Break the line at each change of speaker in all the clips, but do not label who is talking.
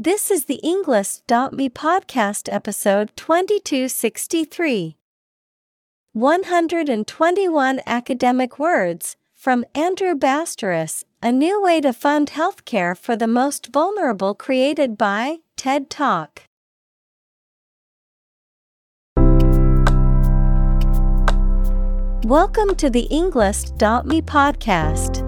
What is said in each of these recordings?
This is the Englist.me podcast episode 2263. 121 academic words from Andrew Bastawrous, a new way to fund healthcare for the most vulnerable created by TED Talk. Welcome to the Englist.me podcast.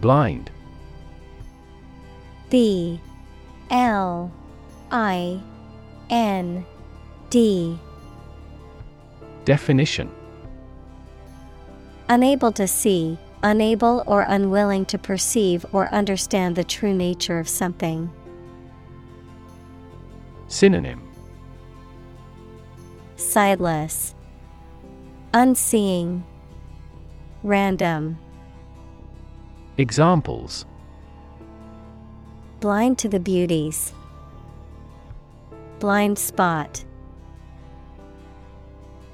Blind.
B L I N D.
Definition
Unable to see, unable or unwilling to perceive or understand the true nature of something.
Synonym
Sightless, Unseeing, Random.
Examples
Blind to the beauties. Blind spot.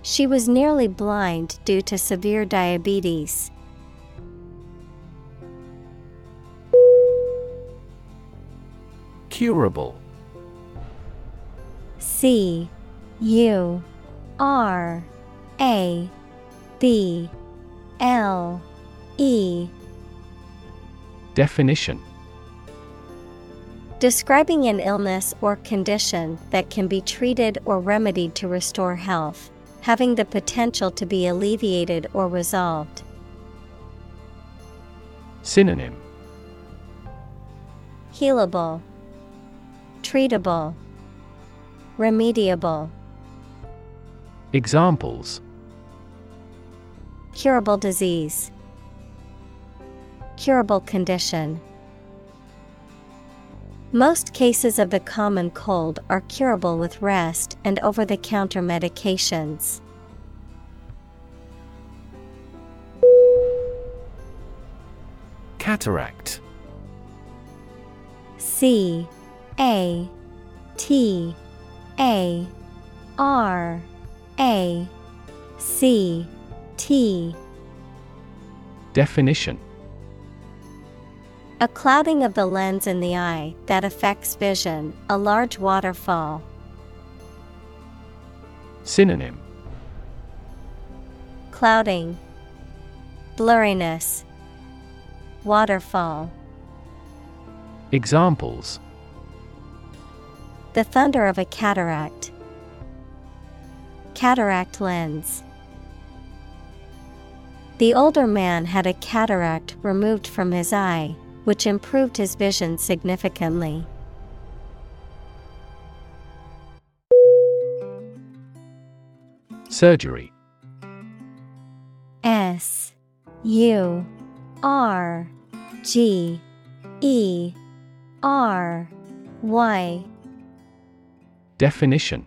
She was nearly blind due to severe diabetes.
Curable.
C U R A B L E
Definition
Describing an illness or condition that can be treated or remedied to restore health, having the potential to be alleviated or resolved.
Synonym
Healable, Treatable, Remediable.
Examples
Curable disease, Curable condition. Most cases of the common cold are curable with rest and over the counter medications.
Cataract.
C A T A R A C T
Definition
A clouding of the lens in the eye that affects vision, a large waterfall.
Synonym
Clouding, Blurriness, Waterfall.
Examples
The thunder of a cataract. Cataract lens. The older man had a cataract removed from his eye, which improved his vision significantly.
Surgery.
S U R G E R Y
Definition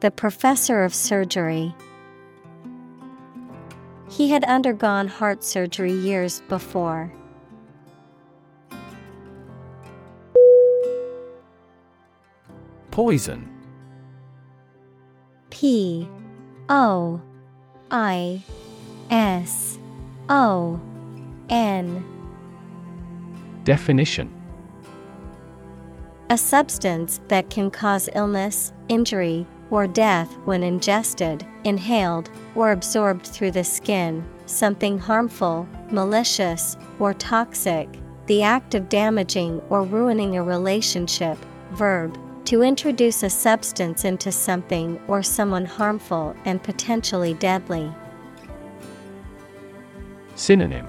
The professor of surgery. He had undergone heart surgery years before.
Poison.
P O I S O N.
Definition
A substance that can cause illness, injury, or death when ingested, inhaled, or absorbed through the skin, something harmful, malicious, or toxic, the act of damaging or ruining a relationship, verb. To introduce a substance into something or someone harmful and potentially deadly.
Synonym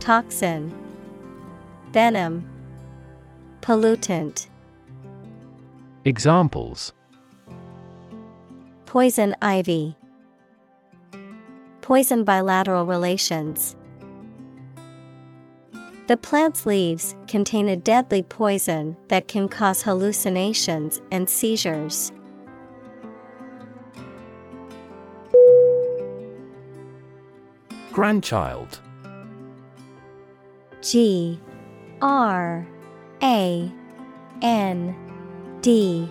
Toxin, Venom, Pollutant,
Examples
Poison ivy, Poison bilateral relations. The plant's leaves contain a deadly poison that can cause hallucinations and seizures.
Grandchild
G R A N D.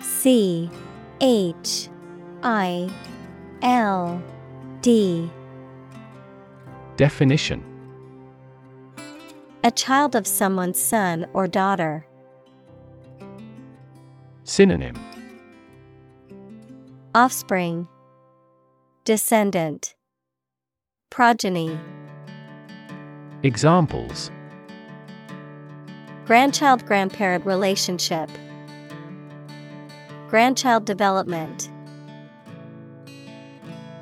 C. H. I. L. D.
Definition.
A child of someone's son or daughter.
Synonym.
Offspring. Descendant. Progeny.
Examples.
Grandchild grandparent relationship Grandchild development.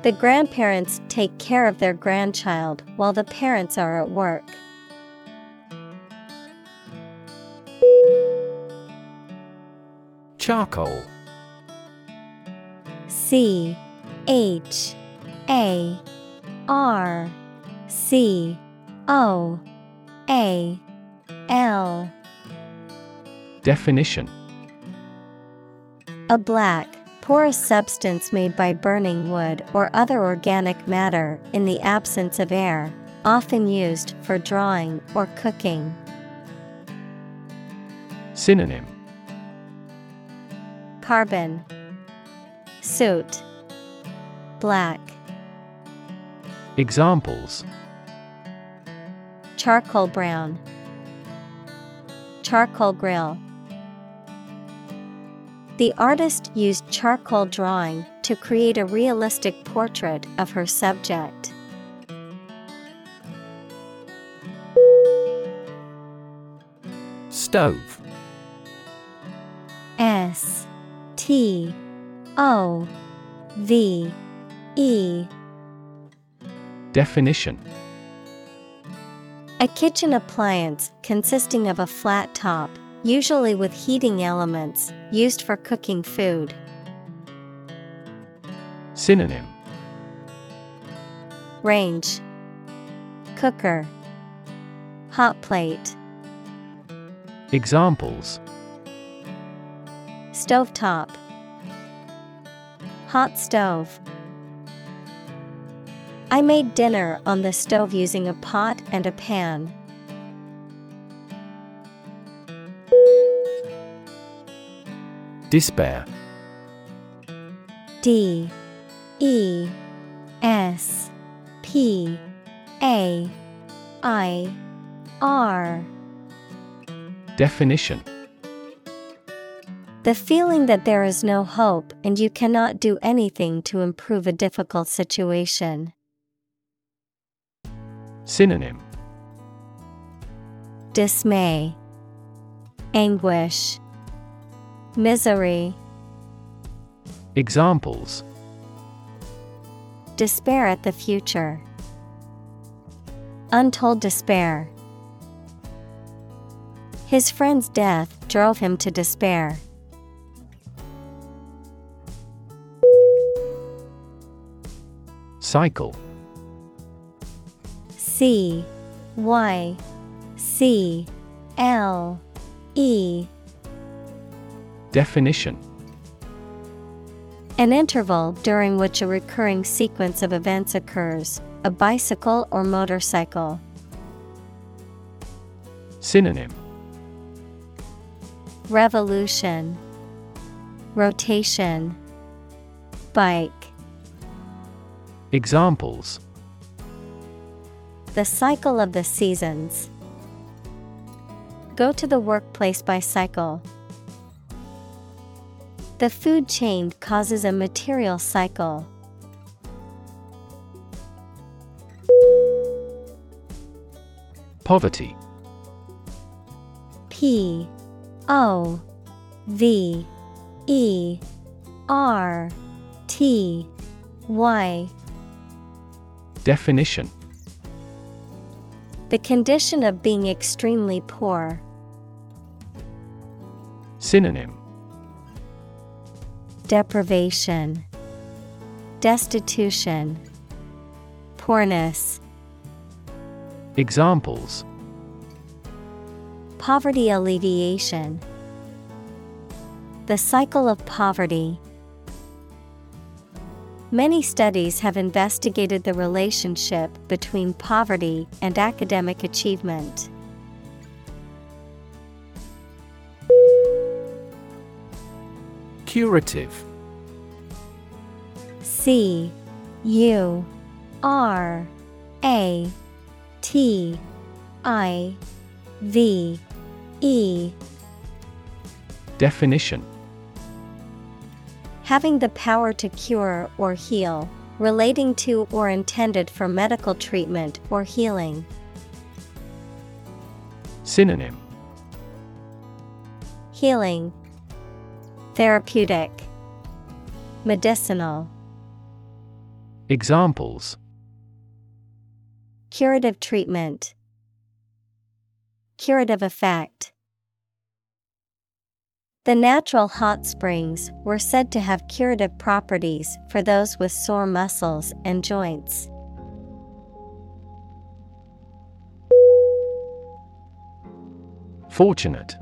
The grandparents take care of their grandchild while the parents are at work.
Charcoal.
C H A R C O A L.
Definition
A black, porous substance made by burning wood or other organic matter in the absence of air, often used for drawing or cooking.
Synonym.
Carbon. Soot. Black.
Examples.
Charcoal brown. Charcoal grill The artist used charcoal drawing to create a realistic portrait of her subject.
Stove.
S T O V E.
Definition.
A kitchen appliance consisting of a flat top, usually with heating elements, used for cooking food.
Synonym.
Range. Cooker. Hot plate.
Examples.
Stovetop. Hot stove. I made dinner on the stove using a pot and a pan.
Despair.
D E S P A I R.
Definition.
The feeling that there is no hope and you cannot do anything to improve a difficult situation.
Synonym.
Dismay, Anguish, Misery,
Examples
Despair at the future. Untold despair. His friend's death drove him to despair.
Cycle
C Y C L E
Definition
An interval during which a recurring sequence of events occurs, a bicycle or motorcycle.
Synonym
Revolution, Rotation, Bike.
Examples
The cycle of the seasons. Go to the workplace by cycle. The food chain causes a material cycle.
Poverty
P O V E R T Y
Definition
The condition of being extremely poor.
Synonym
Deprivation, Destitution, Poorness.
Examples
Poverty alleviation. The cycle of poverty. Many studies have investigated the relationship between poverty and academic achievement.
Curative.
C U R A T I V E.
Definition.
Having the power to cure or heal, relating to or intended for medical treatment or healing.
Synonym.
Healing, Therapeutic, Medicinal.
Examples
Curative treatment, Curative effect. The natural hot springs were said to have curative properties for those with sore muscles and joints.
Fortunate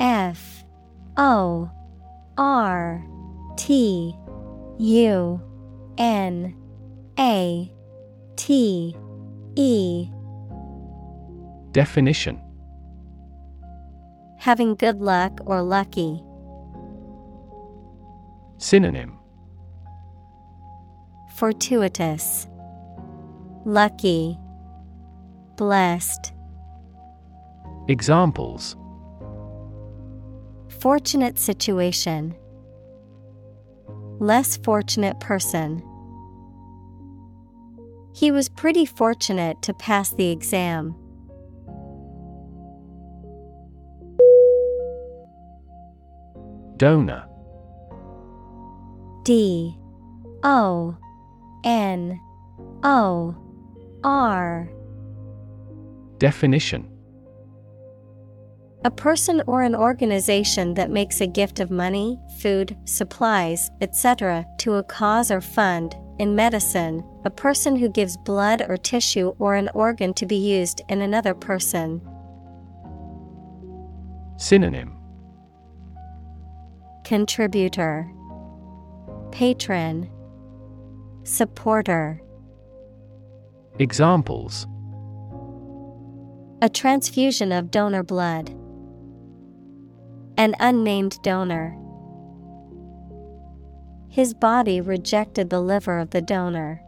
F O R T U N A T E.
Definition.
Having good luck or lucky.
Synonym.
Fortuitous, Lucky, Blessed.
Examples
Fortunate situation. Less fortunate person. He was pretty fortunate to pass the exam.
Donor.
D. O. N. O. R.
Definition
A person or an organization that makes a gift of money, food, supplies, etc. to a cause or fund. In medicine, a person who gives blood or tissue or an organ to be used in another person.
Synonym
Contributor Patron Supporter
Examples
A transfusion of donor blood. An unnamed donor. His body rejected the liver of the donor.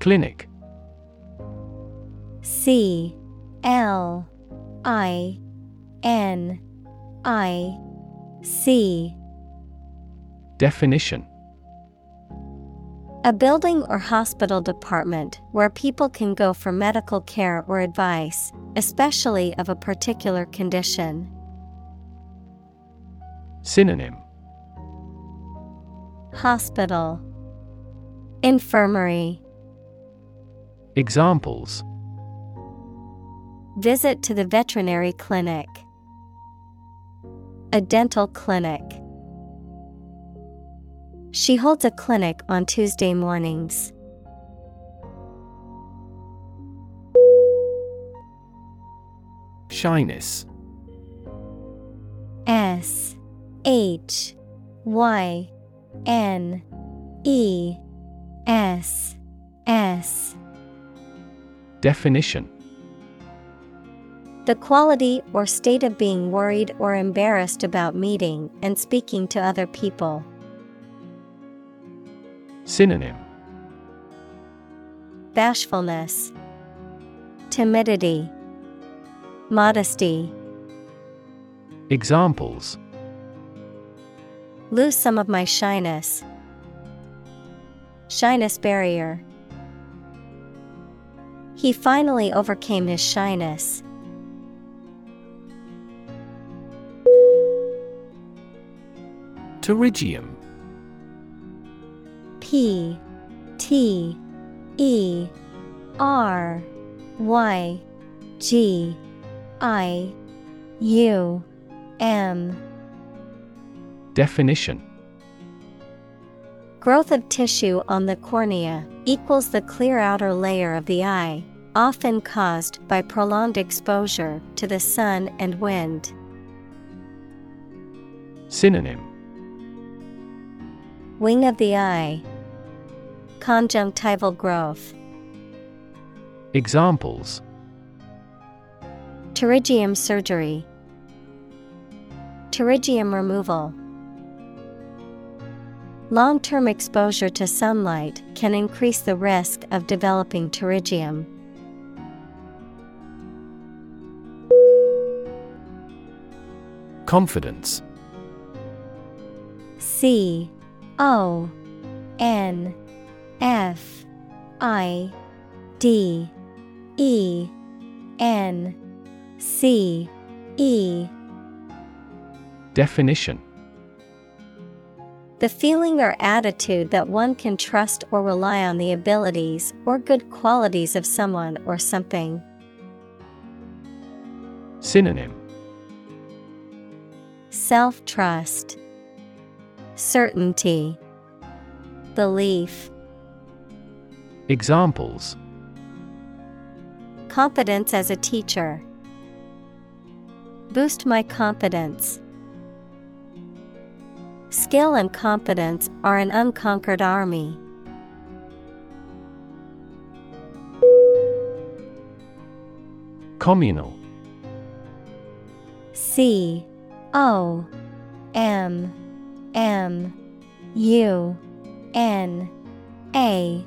Clinic
C L I N I C
Definition
A building or hospital department where people can go for medical care or advice, especially of a particular condition.
Synonym
Hospital Infirmary
Examples
Visit to the veterinary clinic. A dental clinic. She holds a clinic on Tuesday mornings.
Shyness
S H Y N E S S
Definition
The quality or state of being worried or embarrassed about meeting and speaking to other people.
Synonym
Bashfulness, Timidity, Modesty.
Examples
Lose some of my shyness. Shyness barrier. He finally overcame his shyness.
Pterygium
P T E R Y G I U M.
Definition.
Growth of tissue on the cornea equals the clear outer layer of the eye, often caused by prolonged exposure to the sun and wind.
Synonym.
Wing of the eye, Conjunctival growth,
Examples
Pterygium surgery, Pterygium removal. Long term exposure to sunlight can increase the risk of developing pterygium.
Confidence
C O N F I D E N C E.
Definition.
The feeling or attitude that one can trust or rely on the abilities or good qualities of someone or something.
Synonym.
Self trust, Certainty, Belief.
Examples
Confidence as a teacher. Boost my confidence. Skill and confidence are an unconquered army.
Communal
C O M M U N A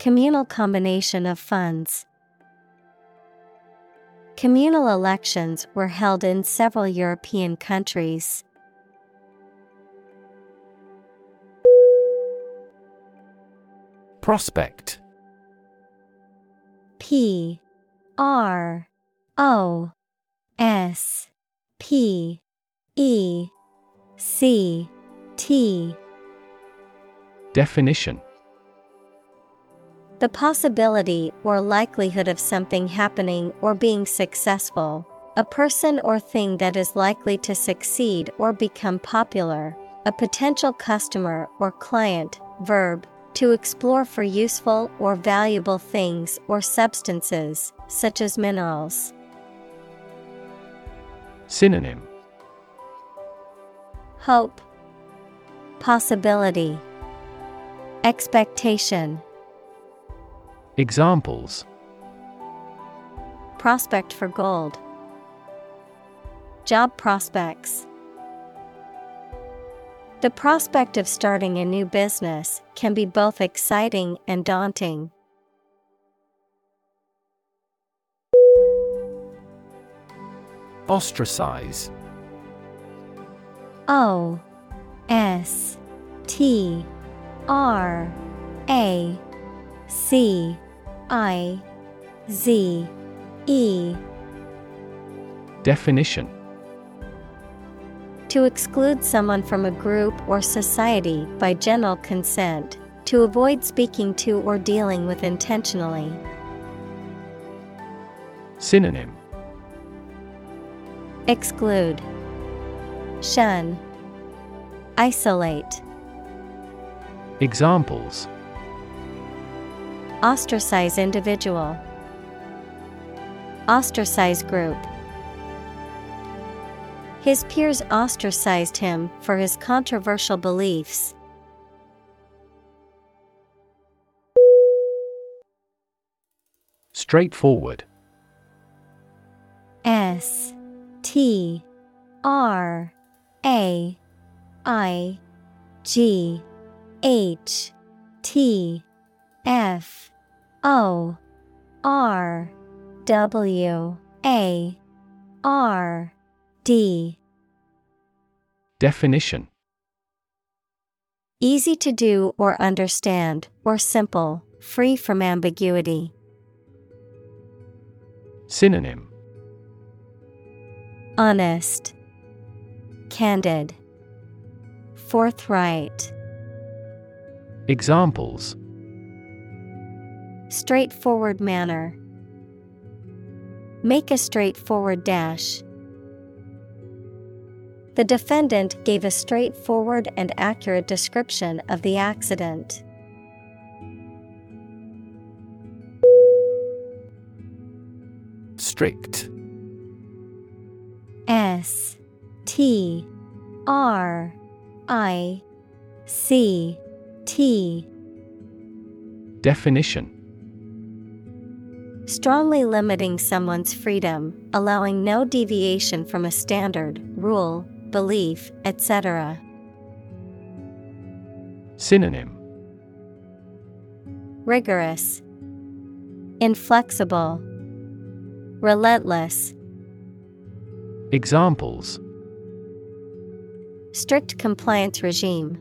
Communal combination of funds. Communal elections were held in several European countries.
Prospect
P R O S P E C T
Definition
The possibility or likelihood of something happening or being successful, a person or thing that is likely to succeed or become popular, a potential customer or client, verb, to explore for useful or valuable things or substances, such as minerals.
Synonym.
Hope, Possibility, Expectation,
Examples
Prospect for gold, Job prospects. The prospect of starting a new business can be both exciting and daunting.
Ostracize
O S T R A C I Z E.
Definition.
To exclude someone from a group or society by general consent, to avoid speaking to or dealing with intentionally.
Synonym.
Exclude, Shun, Isolate,
Examples
Ostracize individual, Ostracize group. His peers ostracized him for his controversial beliefs.
Straightforward
S T R A I G H T F O R W A R D.
Definition.
Easy to do or understand, or simple, free from ambiguity.
Synonym.
Honest, Candid, Forthright,
Examples
Straightforward manner. Make a straightforward dash. The defendant gave a straightforward and accurate description of the accident.
Strict
S T R I C T
Definition
Strongly limiting someone's freedom, allowing no deviation from a standard, rule, belief, etc.
Synonym
Rigorous, Inflexible, Relentless,
Examples
Strict compliance regime.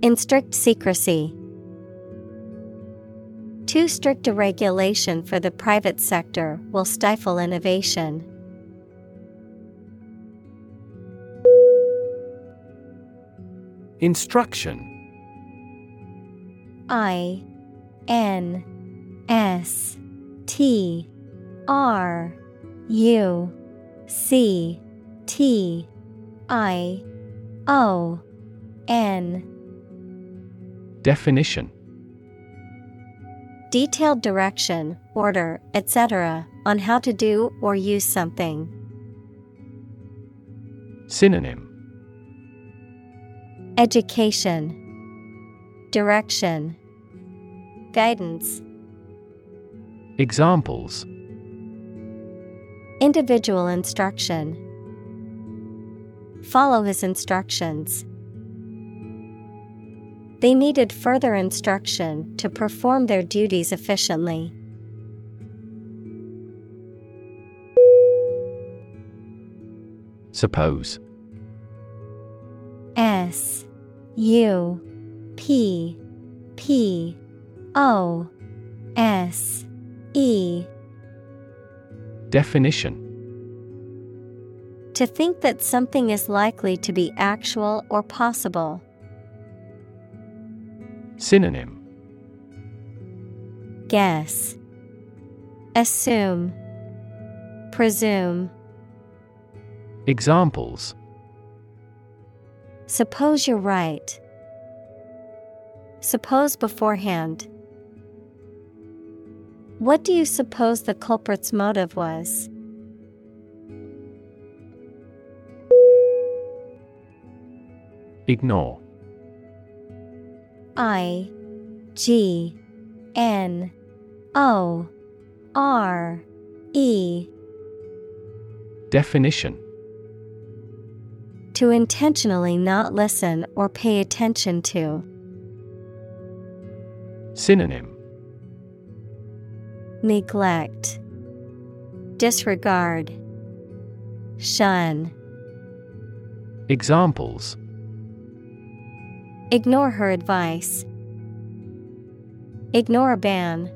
In strict secrecy. Too strict a regulation for the private sector will stifle innovation.
Instruction.
I N S T R U C T I O N.
Definition
Detailed direction, order, etc., on how to do or use something.
Synonym
Education, Direction, Guidance,
Examples
Individual instruction. Follow his instructions. They needed further instruction to perform their duties efficiently.
Suppose
S U P P O S E
Definition
To think that something is likely to be actual or possible.
Synonym
Guess, Assume, Presume.
Examples
Suppose you're right. Suppose beforehand. What do you suppose the culprit's motive was?
Ignore
I G N O R E.
Definition.
To intentionally not listen or pay attention to.
Synonym.
Neglect, Disregard, Shun.
Examples
Ignore her advice. Ignore a ban.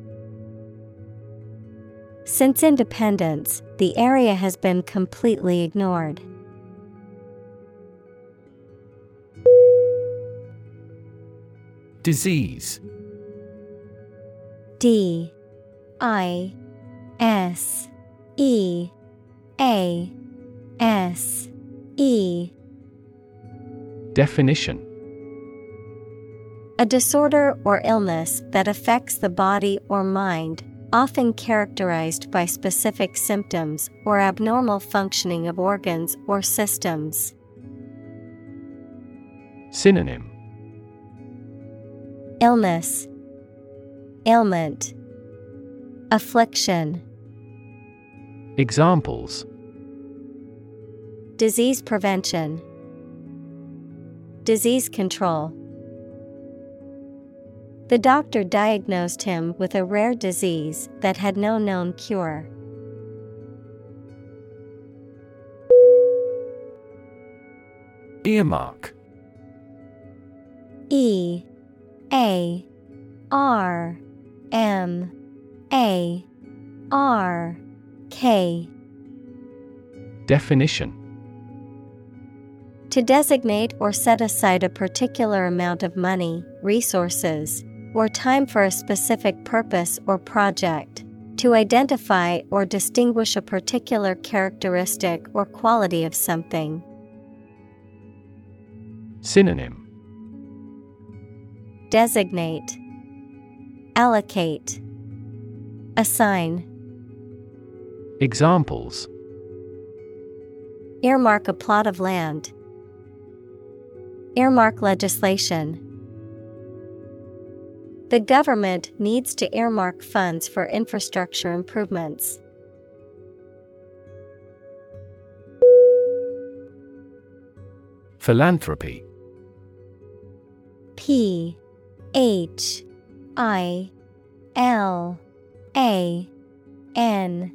Since independence, the area has been completely ignored.
Disease
D I S E A S E
Definition
A disorder or illness that affects the body or mind, often characterized by specific symptoms or abnormal functioning of organs or systems.
Synonym
Illness, Ailment, Affliction.
Examples
Disease prevention, Disease control. The doctor diagnosed him with a rare disease that had no known cure.
Earmark.
E A R M A R K.
Definition.
To designate or set aside a particular amount of money, resources, or time for a specific purpose or project. To identify or distinguish a particular characteristic or quality of something.
Synonym
Designate, Allocate, Assign.
Examples
Earmark a plot of land. Earmark legislation. The government needs to earmark funds for infrastructure improvements.
Philanthropy.
P H I L A N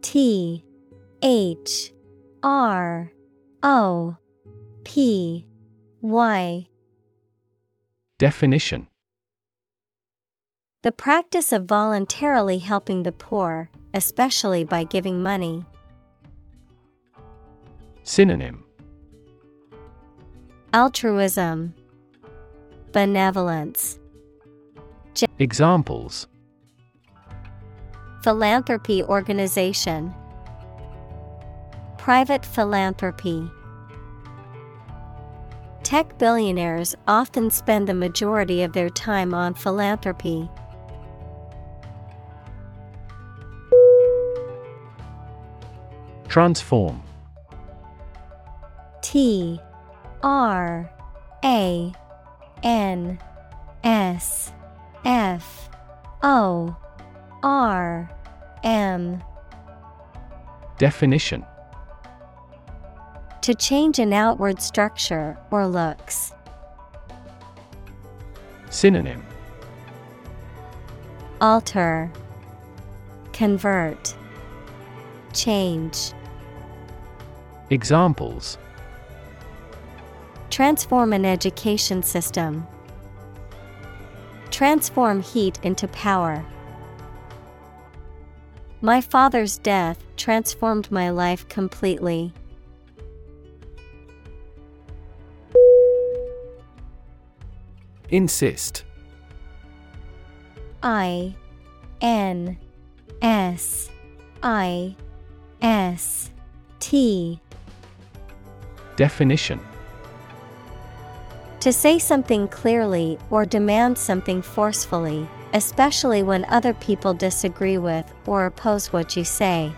T H R O P Y.
Definition
The practice of voluntarily helping the poor, especially by giving money.
Synonym
Altruism, Benevolence,
Examples
Philanthropy organization, Private philanthropy. Tech billionaires often spend the majority of their time on philanthropy.
Transform.
T R A N S F O R M.
Definition.
To change an outward structure or looks.
Synonym.
Alter, Convert, Change.
Examples
Transform an education system. Transform heat into power. My father's death transformed my life completely.
Insist
I N S I S T
Definition
To say something clearly or demand something forcefully, especially when other people disagree with or oppose what you say.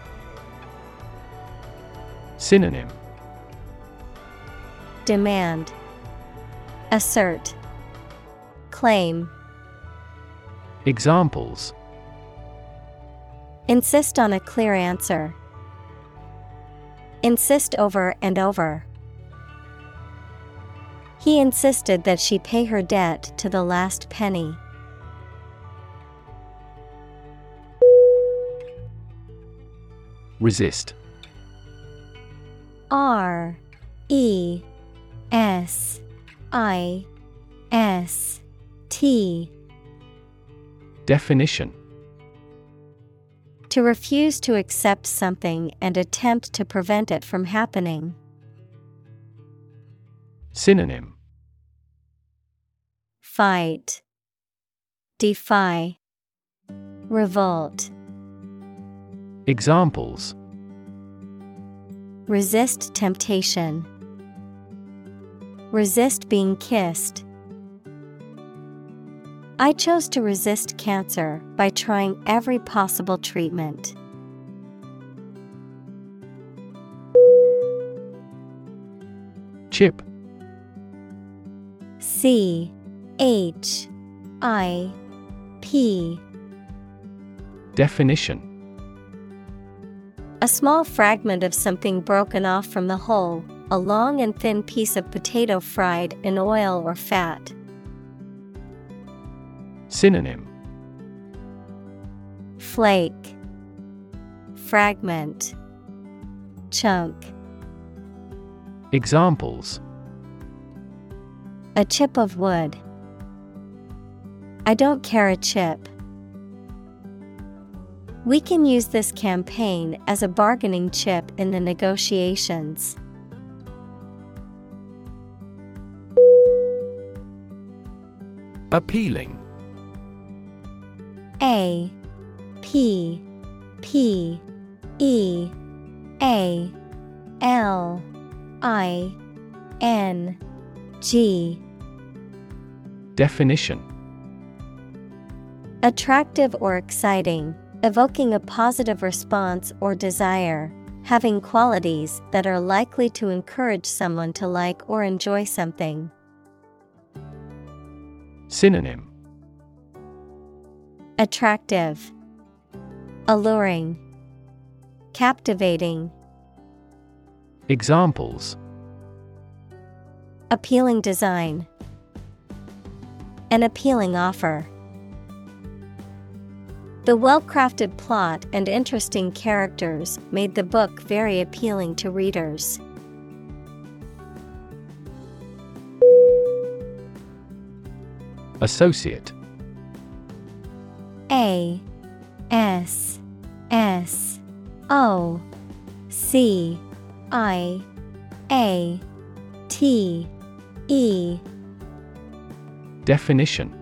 Synonym
Demand, Assert, Claim.
Examples
Insist on a clear answer. Insist over and over. He insisted that she pay her debt to the last penny.
Resist
R E S I S T
Definition
To refuse to accept something and attempt to prevent it from happening.
Synonym
Fight, Defy, Revolt.
Examples
Resist temptation. Resist being kissed. I chose to resist cancer by trying every possible treatment.
Chip
C H I P.
Definition.
A small fragment of something broken off from the whole, a long and thin piece of potato fried in oil or fat.
Synonym.
Flake. Fragment. Chunk.
Examples.
A chip of wood. I don't care a chip. We can use this campaign as a bargaining chip in the negotiations.
Appealing
A P P E A L I N G
Definition
Attractive or exciting, evoking a positive response or desire, having qualities that are likely to encourage someone to like or enjoy something.
Synonym.
Attractive, Alluring, Captivating,
Examples.
Appealing design, An appealing offer. The well crafted plot and interesting characters made the book very appealing to readers.
Associate.
A S S O C I A T E.
Definition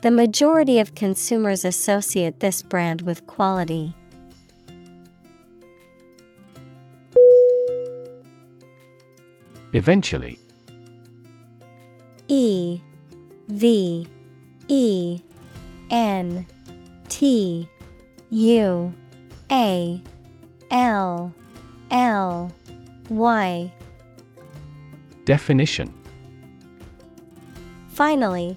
The majority of consumers associate this brand with quality.
Eventually.
E V E N T U A L L Y.
Definition.
Finally,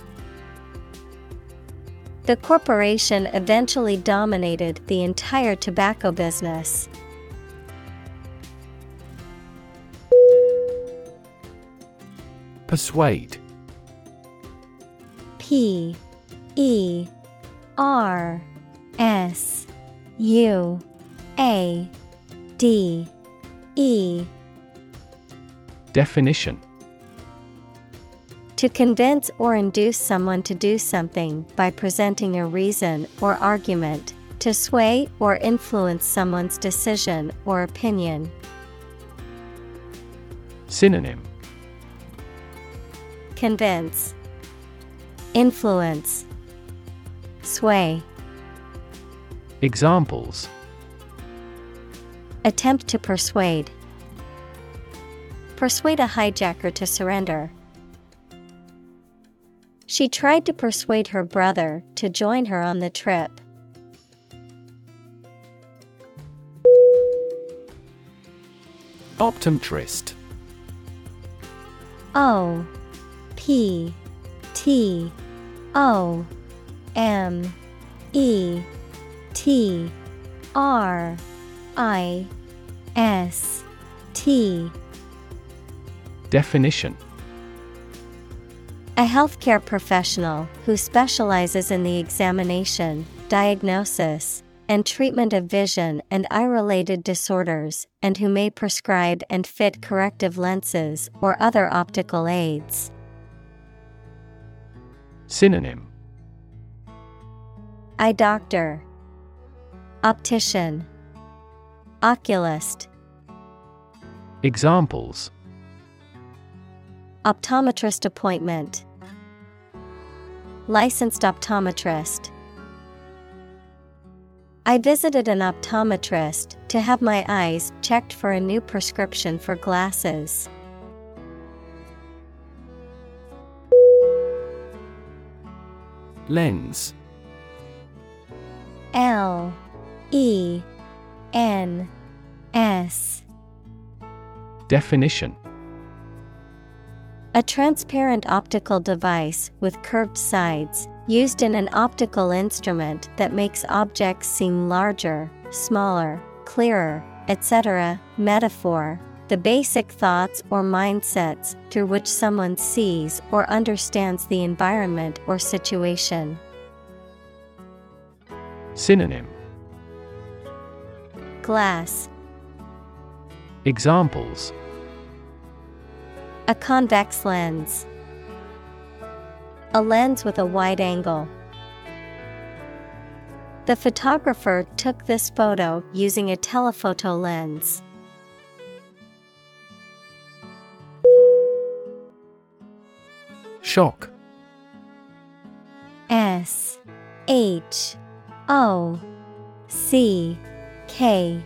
The corporation eventually dominated the entire tobacco business.
Persuade.
P E R S U A D E.
Definition
To convince or induce someone to do something by presenting a reason or argument, to sway or influence someone's decision or opinion.
Synonym
Convince, Influence, Sway.
Examples
Attempt to persuade. Persuade a hijacker to surrender. She tried to persuade her brother to join her on the trip.
Optometrist
O P T O M E T R I S T.
Definition
A healthcare professional who specializes in the examination, diagnosis, and treatment of vision and eye related disorders, and who may prescribe and fit corrective lenses or other optical aids.
Synonym.
Eye doctor, optician, oculist,
Examples.
Optometrist appointment, licensed optometrist. I visited an optometrist to have my eyes checked for a new prescription for glasses.
Lens.
L. E. N. S.
Definition
A transparent optical device with curved sides, used in an optical instrument that makes objects seem larger, smaller, clearer, etc. Metaphor The basic thoughts or mindsets through which someone sees or understands the environment or situation.
Synonym
Glass
Examples
A convex lens. A lens with a wide angle. The photographer took this photo using a telephoto lens.
Shock
S H O C K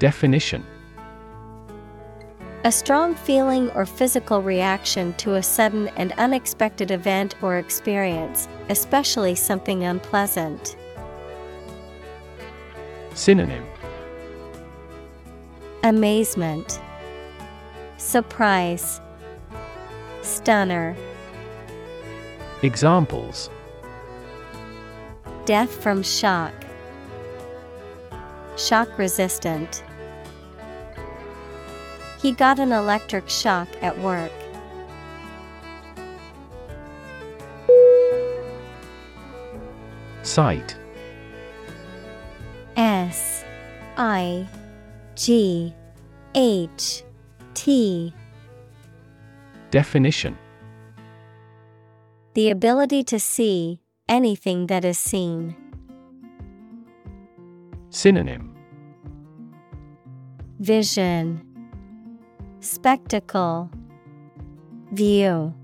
Definition
A strong feeling or physical reaction to a sudden and unexpected event or experience, especially something unpleasant.
Synonym.
Amazement, Surprise, Stunner,
Examples.
Death from shock, Shock resistant. He got an electric shock at work.
Sight.
S I G H T.
Definition.
The ability to see anything that is seen.
Synonym.
Vision Spectacle View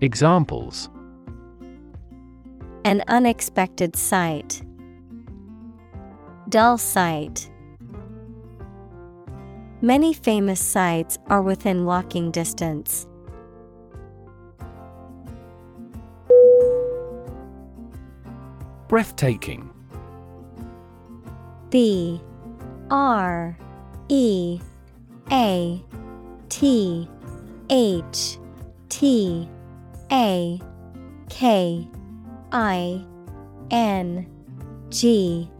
Examples
An unexpected sight. Dull sight. Many famous sights are within walking distance.
Breathtaking
B R E A T H T A K I N G.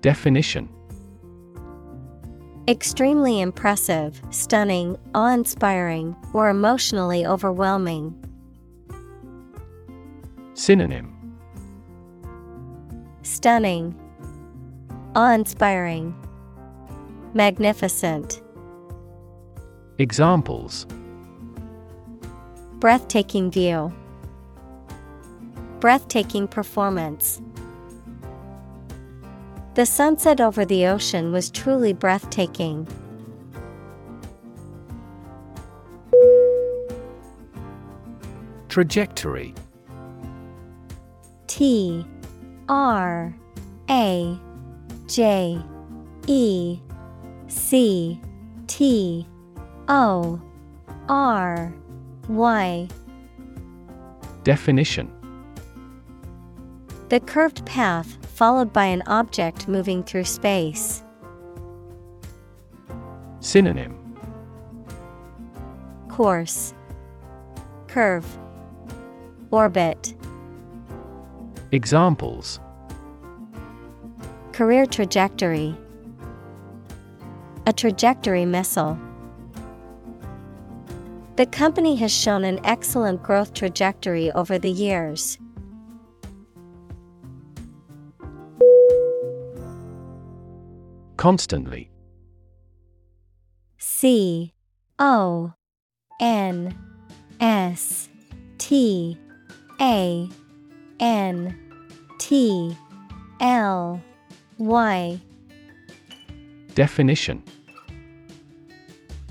Definition.
Extremely impressive, stunning, awe inspiring, or emotionally overwhelming.
Synonym.
Stunning, awe inspiring, magnificent,
Examples.
Breathtaking view, breathtaking performance. The sunset over the ocean was truly breathtaking.
Trajectory.
T R A J E C T O R Y.
Definition.
The curved path followed by an object moving through space.
Synonym.
Course, curve, orbit.
Examples.
Career trajectory, a trajectory missile. The company has shown an excellent growth trajectory over the years.
Constantly.
C O N S T A N T L Y
Definition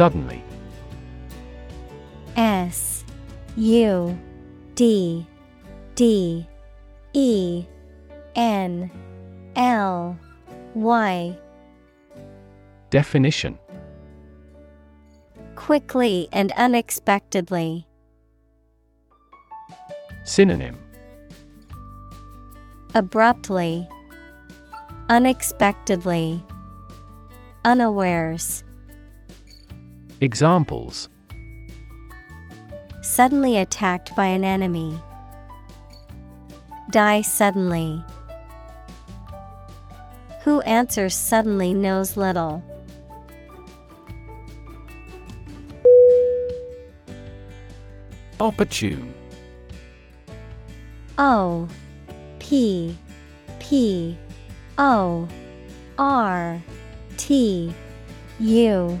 Suddenly.
S U D D E N L Y
Definition
Quickly and unexpectedly.
Synonym
Abruptly. Unexpectedly. Unawares.
Examples
Suddenly attacked by an enemy. Die suddenly. Who answers suddenly knows little.
Opportune
O P P O R T U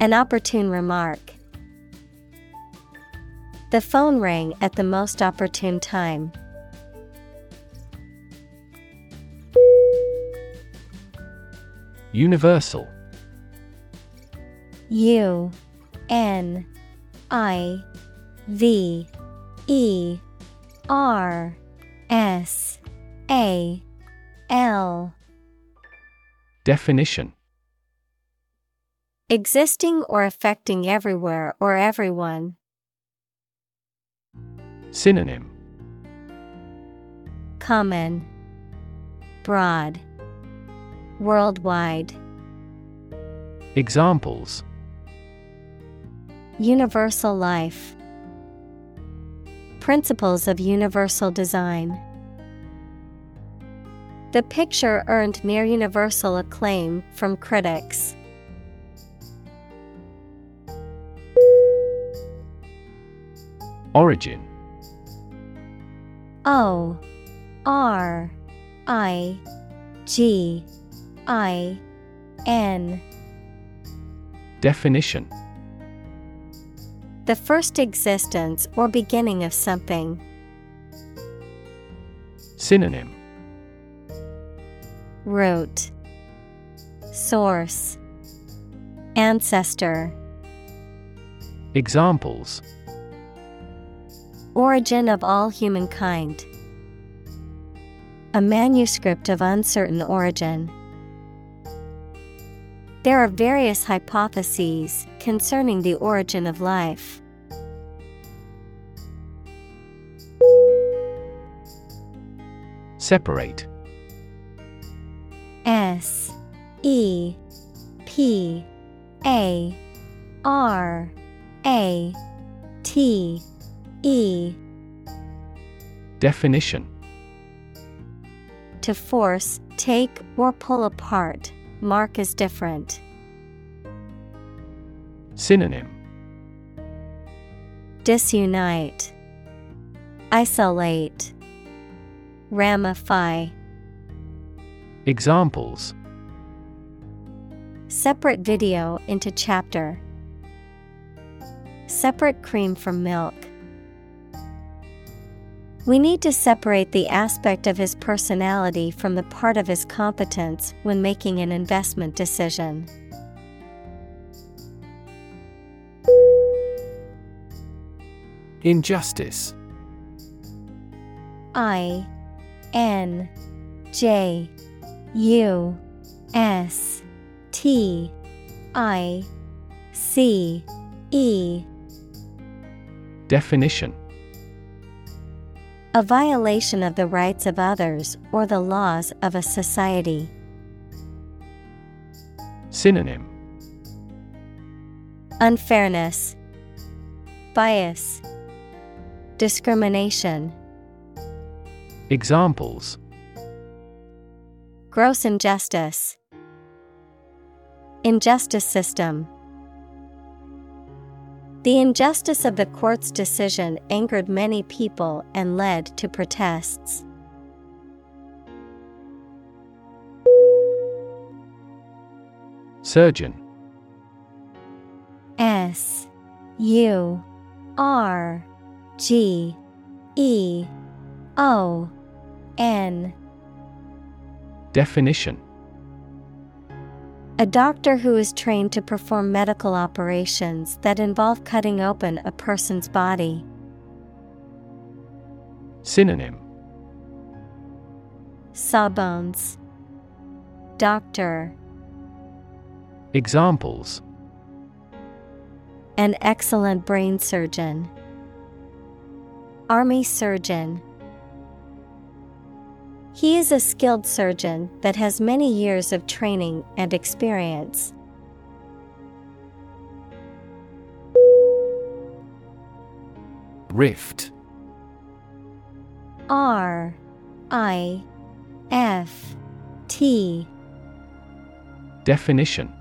An opportune remark. The phone rang at the most opportune time.
Universal
U N I V E R S A L
Definition
Existing or affecting everywhere or everyone.
Synonym
Common, Broad, Worldwide.
Examples
Universal life. Principles of universal design. The picture earned near universal acclaim from critics.
Origin.
O R I G I N.
Definition.
The first existence or beginning of something.
Synonym.
Root. Source. Ancestor.
Examples
Origin of all humankind. A manuscript of uncertain origin. There are various hypotheses concerning the origin of life.
Separate
S E P A R A T E
Definition
To force, take, or pull apart, mark is different.
Synonym
Disunite, Isolate, Ramify.
Examples
Separate video into chapter. Separate cream from milk. We need to separate the aspect of his personality from the part of his competence when making an investment decision.
Injustice.
I N J U S T I C E.
Definition
A violation of the rights of others or the laws of a society.
Synonym
Unfairness, Bias, Discrimination.
Examples
Gross injustice. Injustice system. The injustice of the court's decision angered many people and led to protests.
Surgeon.
S U R G E O N.
Definition
A doctor who is trained to perform medical operations that involve cutting open a person's body.
Synonym
Sawbones. Doctor.
Examples
An excellent brain surgeon. Army surgeon. He is a skilled surgeon that has many years of training and experience.
Rift.
R I F T.
Definition.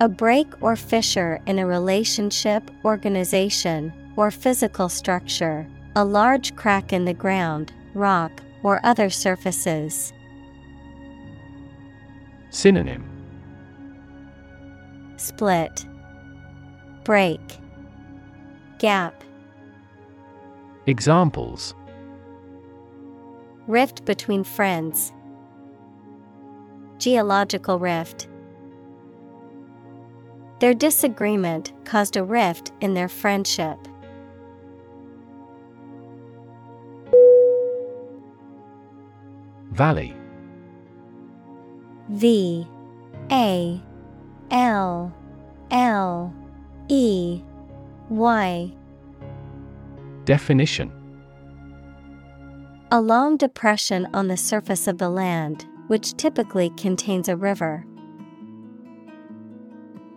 A break or fissure in a relationship, organization, or physical structure, a large crack in the ground, rock, or other surfaces.
Synonym
Split, Break, Gap,
Examples
Rift between friends, Geological rift. Their disagreement caused a rift in their friendship.
Valley.
V A L L E Y.
Definition.
A long depression on the surface of the land, which typically contains a river.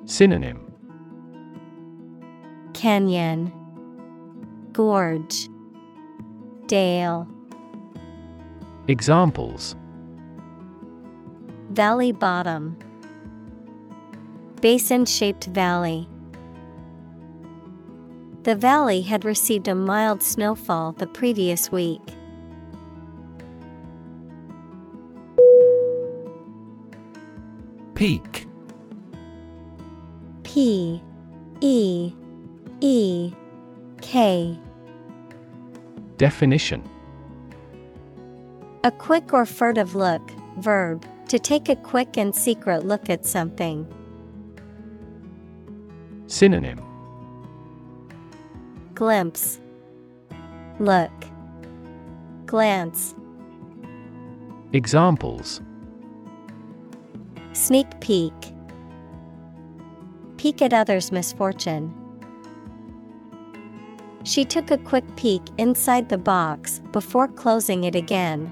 Synonym.
Canyon, Gorge, Dale,
Examples.
Valley bottom, Basin shaped valley. The valley had received a mild snowfall the previous week.
Peek.
P E E K.
Definition
A quick or furtive look, verb, to take a quick and secret look at something.
Synonym
Glimpse, Look, Glance,
Examples
Sneak peek, Peek at others' misfortune. She took a quick peek inside the box before closing it again.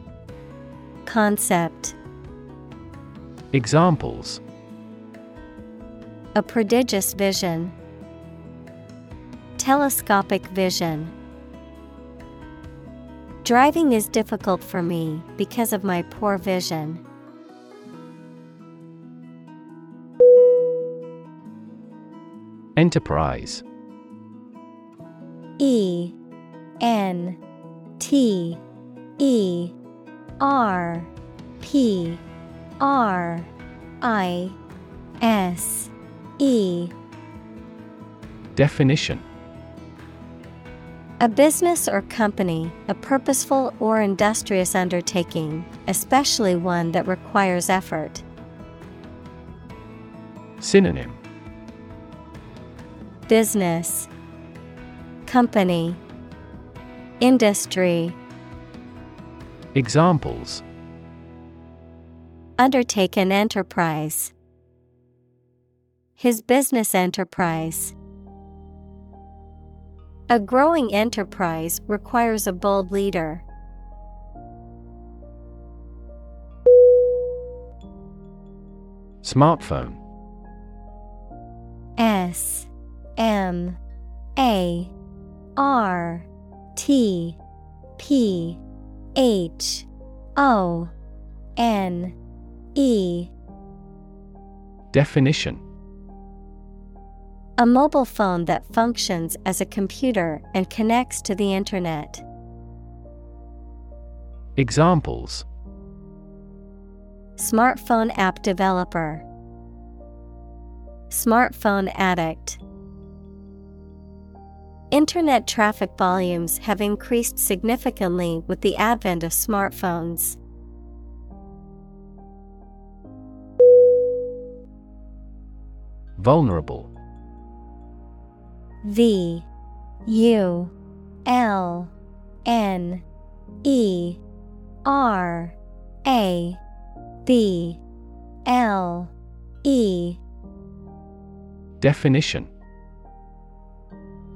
Concept.
Examples
A prodigious vision, Telescopic vision. Driving is difficult for me because of my poor vision.
Enterprise
E N T E R P R I S E.
Definition.
A business or company, a purposeful or industrious undertaking, especially one that requires effort.
Synonym.
Business Company Industry
Examples
Undertake an enterprise. His business enterprise. A growing enterprise requires a bold leader.
Smartphone
S M A R T P H O N E
Definition
A mobile phone that functions as a computer and connects to the Internet.
Examples
Smartphone app developer, Smartphone addict. Internet traffic volumes have increased significantly with the advent of smartphones.
Vulnerable.
V U L N E R A B L E.
Definition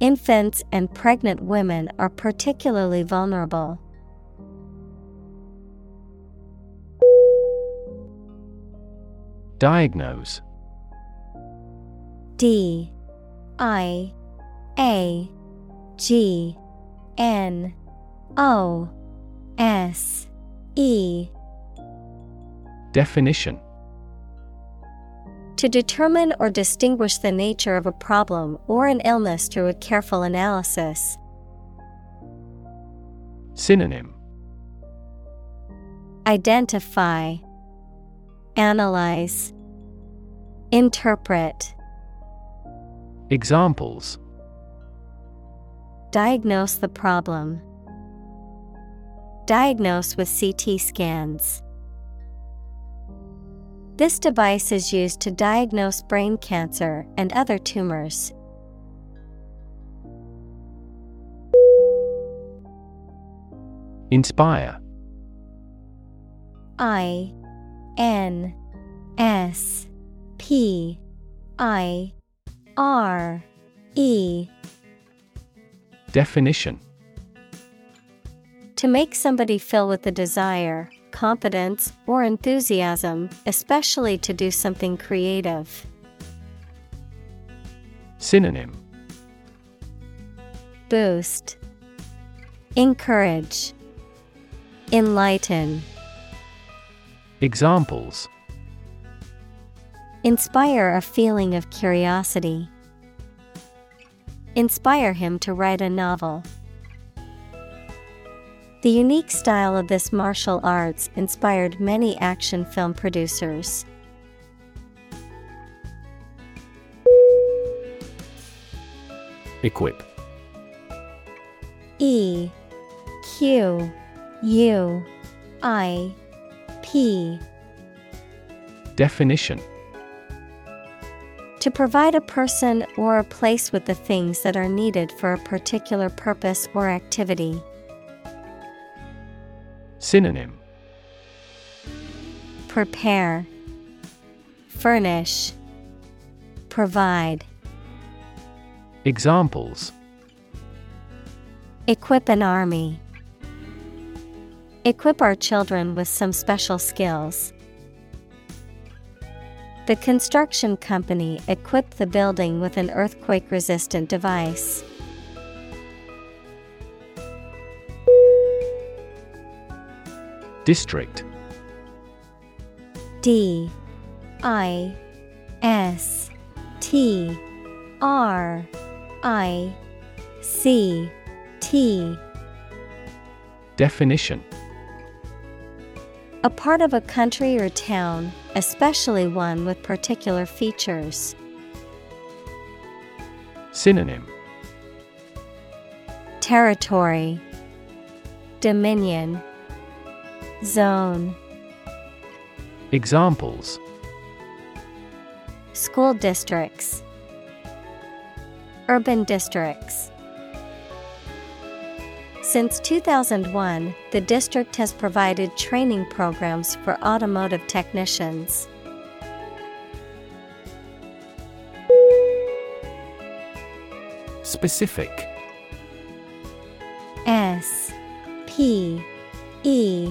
Infants and pregnant women are particularly vulnerable.
Diagnose.
D I A G N O S E.
Definition
To determine or distinguish the nature of a problem or an illness through a careful analysis.
Synonym
Identify, Analyze, Interpret.
Examples
Diagnose the problem. Diagnose with CT scans. This device is used to diagnose brain cancer and other tumors.
Inspire.
I N S P I R E.
Definition.
To make somebody fill with a desire, confidence, or enthusiasm, especially to do something creative.
Synonym
Boost, Encourage, Enlighten,
Examples
Inspire a feeling of curiosity. Inspire him to write a novel. The unique style of this martial arts inspired many action film producers.
Equip.
E Q U I P
Definition
To provide a person or a place with the things that are needed for a particular purpose or activity.
Synonym
Prepare, Furnish, Provide.
Examples
Equip an army. Equip our children with some special skills. The construction company equipped the building with an earthquake resistant device.
District.
D I S T R I C T.
Definition.
A part of a country or town, especially one with particular features.
Synonym.
Territory. Dominion Zone.
Examples.
School districts. Urban districts. Since 2001, the district has provided training programs for automotive technicians.
Specific.
S P E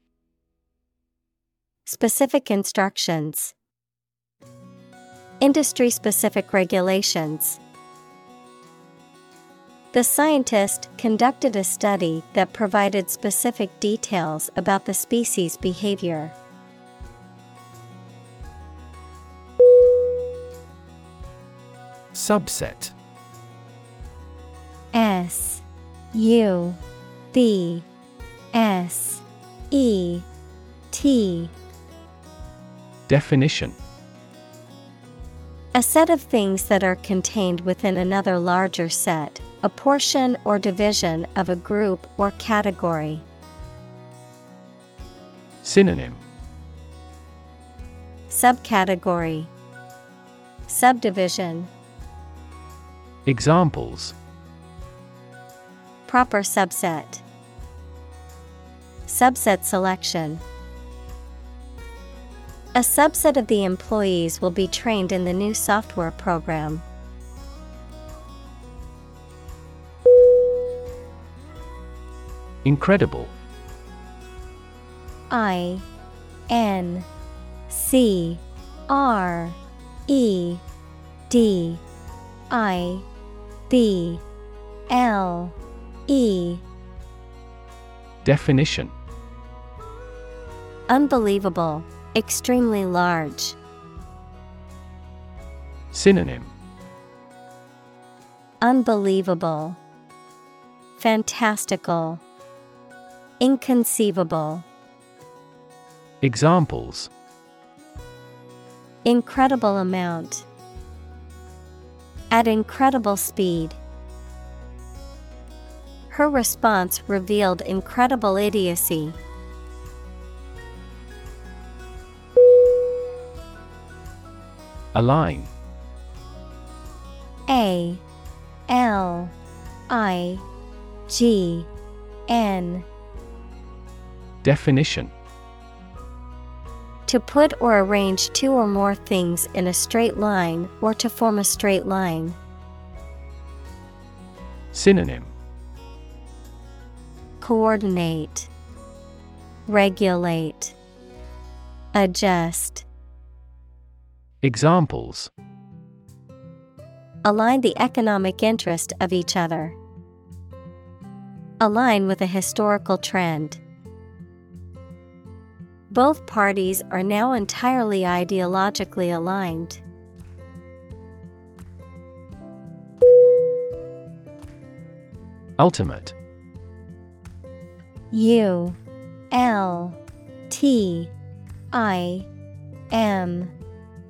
Specific instructions. Industry specific regulations. The scientist conducted a study that provided specific details about the species' behavior.
Subset.
S U B S E T
Definition.
A set of things that are contained within another larger set, a portion or division of a group or category.
Synonym.
Subcategory. Subdivision.
Examples.
Proper subset. Subset selection A subset of the employees will be trained in the new software program.
Incredible.
I N C R E D I B L E.
Definition.
Unbelievable, extremely large.
Synonym
Unbelievable, fantastical, inconceivable.
Examples
Incredible amount. At incredible speed. Her response revealed incredible idiocy.
Align
A L I G N.
Definition.
To put or arrange two or more things in a straight line or to form a straight line.
Synonym.
Coordinate, Regulate, Adjust.
Examples
Align the economic interest of each other. Align with a historical trend. Both parties are now entirely ideologically aligned.
Ultimate
U L T I M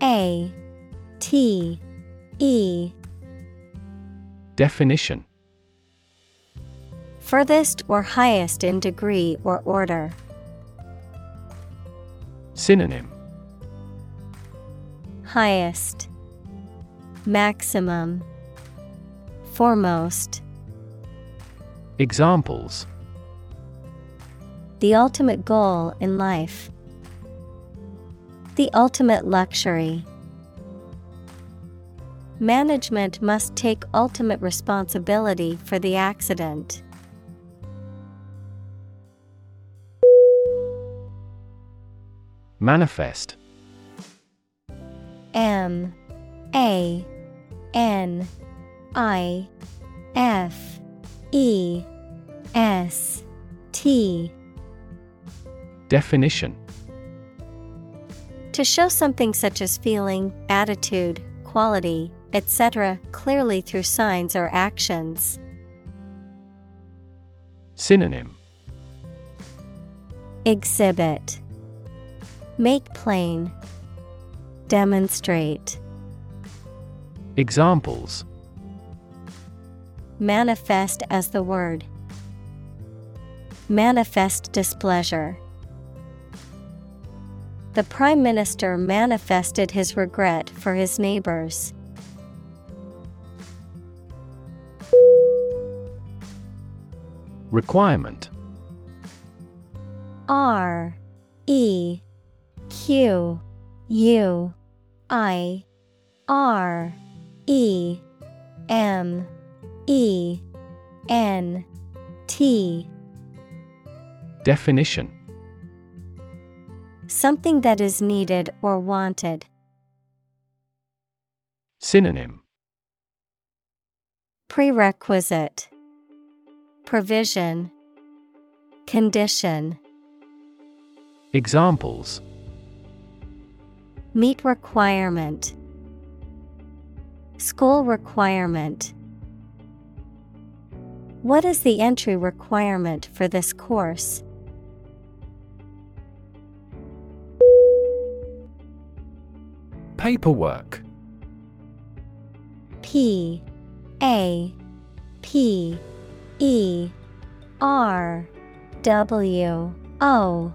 A T E.
Definition.
Furthest or highest in degree or order.
Synonym.
Highest. Maximum. Foremost.
Examples.
The ultimate goal in life. The ultimate luxury. Management must take ultimate responsibility for the accident.
Manifest
M A N I F E S T
Definition
To show something such as feeling, attitude, quality, etc., clearly through signs or actions.
Synonym
Exhibit Make plain. Demonstrate.
Examples
Manifest as the word. Manifest displeasure. The Prime Minister manifested his regret for his neighbors.
Requirement.
R E Q U I R E M E N T.
Definition
Something that is needed or wanted.
Synonym.
Prerequisite. Provision. Condition.
Examples.
Meet requirement. School requirement. What is the entry requirement for this course?
Paperwork.
P A P E R W O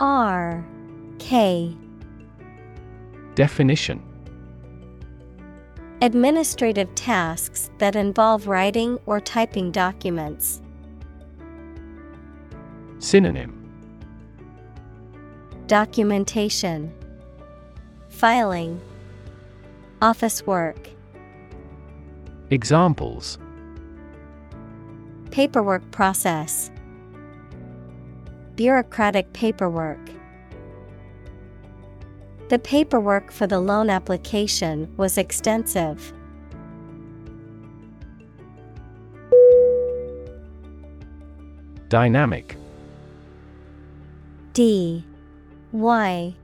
R K.
Definition.
Administrative tasks that involve writing or typing documents.
Synonym.
Documentation Filing. Office work.
Examples.
Paperwork process. Bureaucratic paperwork. The paperwork for the loan application was extensive.
Dynamic.
D Y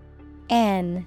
N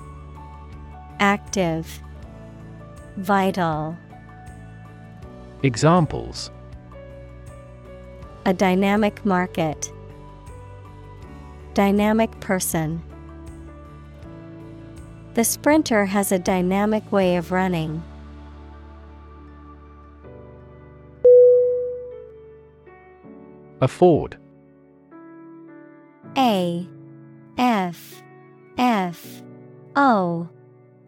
Active, Vital.
Examples
A dynamic market. Dynamic person. The sprinter has a dynamic way of running.
Afford
A F F O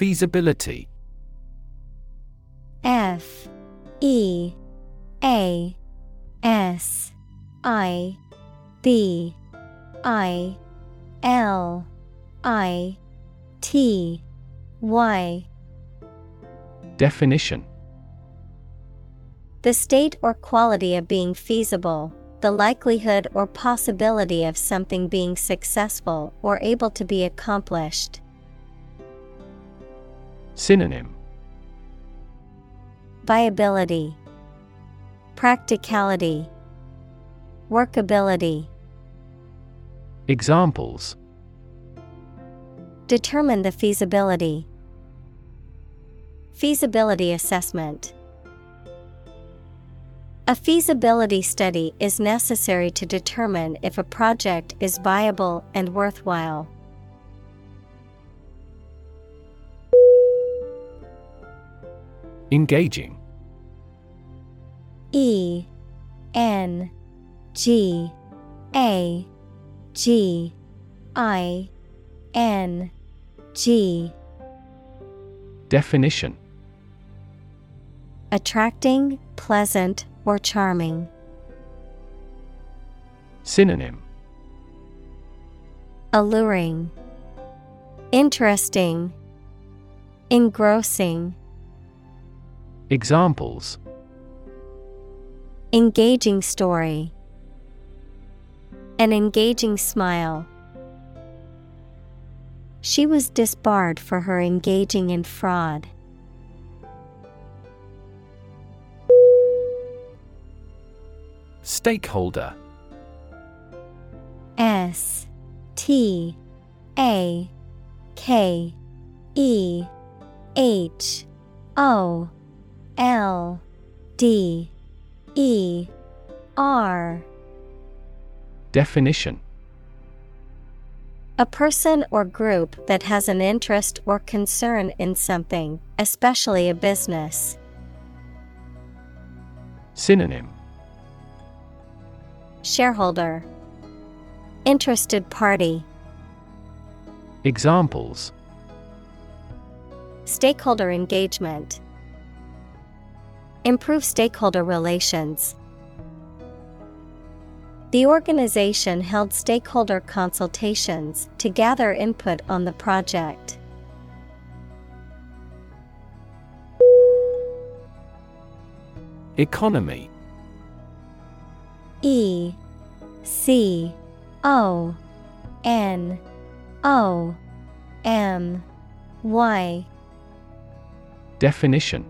Feasibility.
F E A S I B I L I T Y.
Definition.
The state or quality of being feasible, the likelihood or possibility of something being successful or able to be accomplished.
Synonym
Viability, Practicality, Workability.
Examples
Determine the feasibility. Feasibility assessment. A feasibility study is necessary to determine if a project is viable and worthwhile.
Engaging.
E N G A G I N G.
Definition.
Attracting, pleasant, or charming.
Synonym.
Alluring, Interesting, Engrossing.
Examples
Engaging story. An engaging smile. She was disbarred for her engaging in fraud.
Stakeholder
S T A K E H O L D E R.
Definition.
A person or group that has an interest or concern in something, especially a business.
Synonym.
Shareholder. Interested party.
Examples.
Stakeholder engagement Improve stakeholder relations. The organization held stakeholder consultations to gather input on the project.
Economy
E C O N O M Y
Definition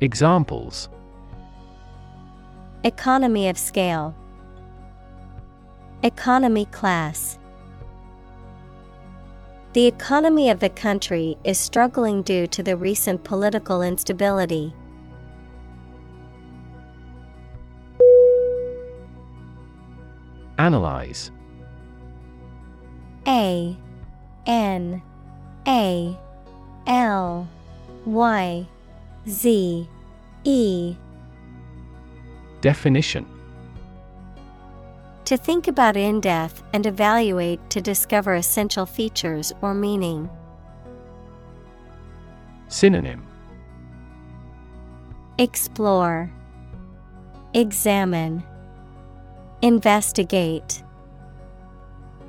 Examples.
Economy of scale, Economy class. The economy of the country is struggling due to the recent political instability.
Analyze.
A. N. A. L. Y Z. E.
Definition.
To think about in depth and evaluate to discover essential features or meaning.
Synonym.
Explore, Examine, Investigate.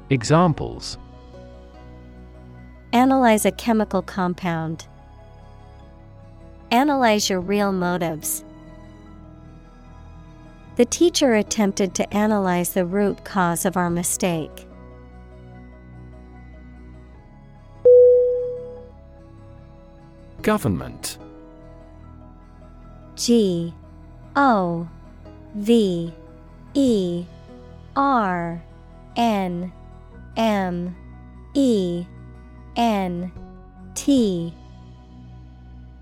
Examples.
Analyze a chemical compound. Analyze your real motives. The teacher attempted to analyze the root cause of our mistake.
Government
G O V E R N M E N T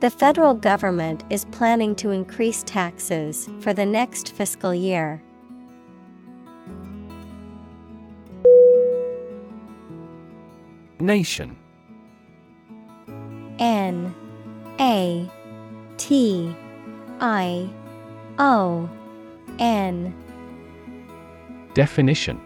The federal government is planning to increase taxes for the next fiscal year.
Nation.
N A T I O N.
Definition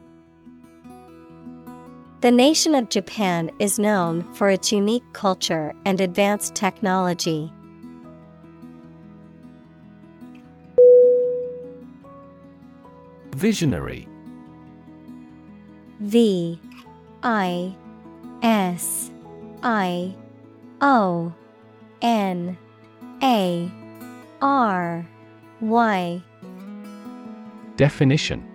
The nation of Japan is known for its unique culture and advanced technology.
Visionary.
V I S I O N A R Y.
Definition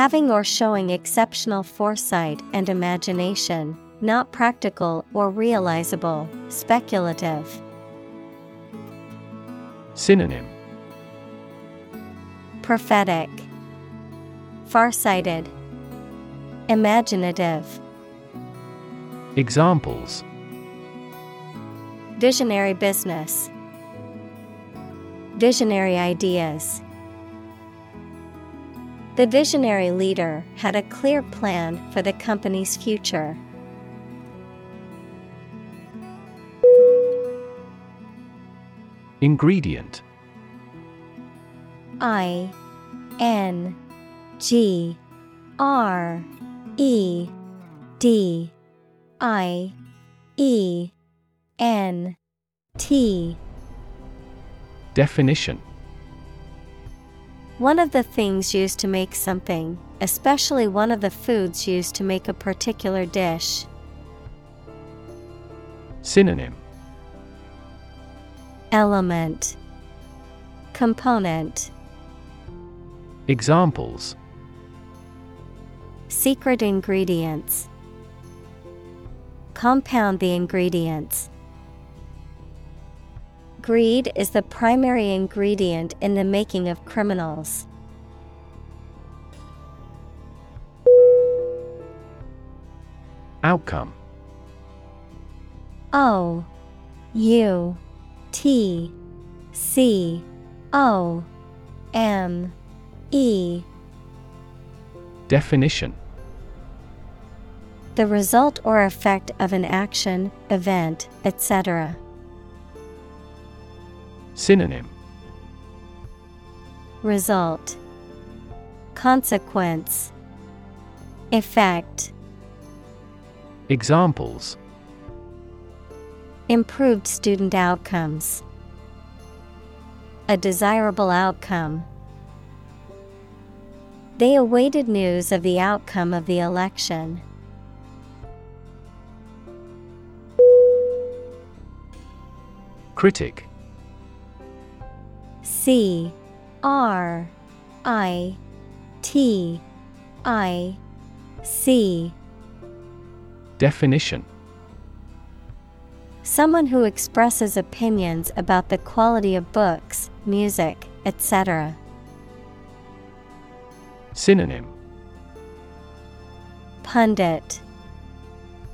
Having or showing exceptional foresight and imagination, not practical or realizable, speculative.
Synonym.
Prophetic, Farsighted, Imaginative,
Examples.
Visionary business, Visionary ideas. The visionary leader had a clear plan for the company's future.
Ingredient.
I N G R E D I E N T.
Definition
One of the things used to make something, especially one of the foods used to make a particular dish.
Synonym.
Element. Component.
Examples.
Secret ingredients. Compound the ingredients. Greed is the primary ingredient in the making of criminals.
Outcome
O U T C O M E
Definition
The result or effect of an action, event, etc.
Synonym
Result Consequence Effect
Examples
Improved student outcomes. A desirable outcome. They awaited news of the outcome of the election.
Critic
C R I T I C
Definition
Someone who expresses opinions about the quality of books, music, etc.
Synonym
Pundit,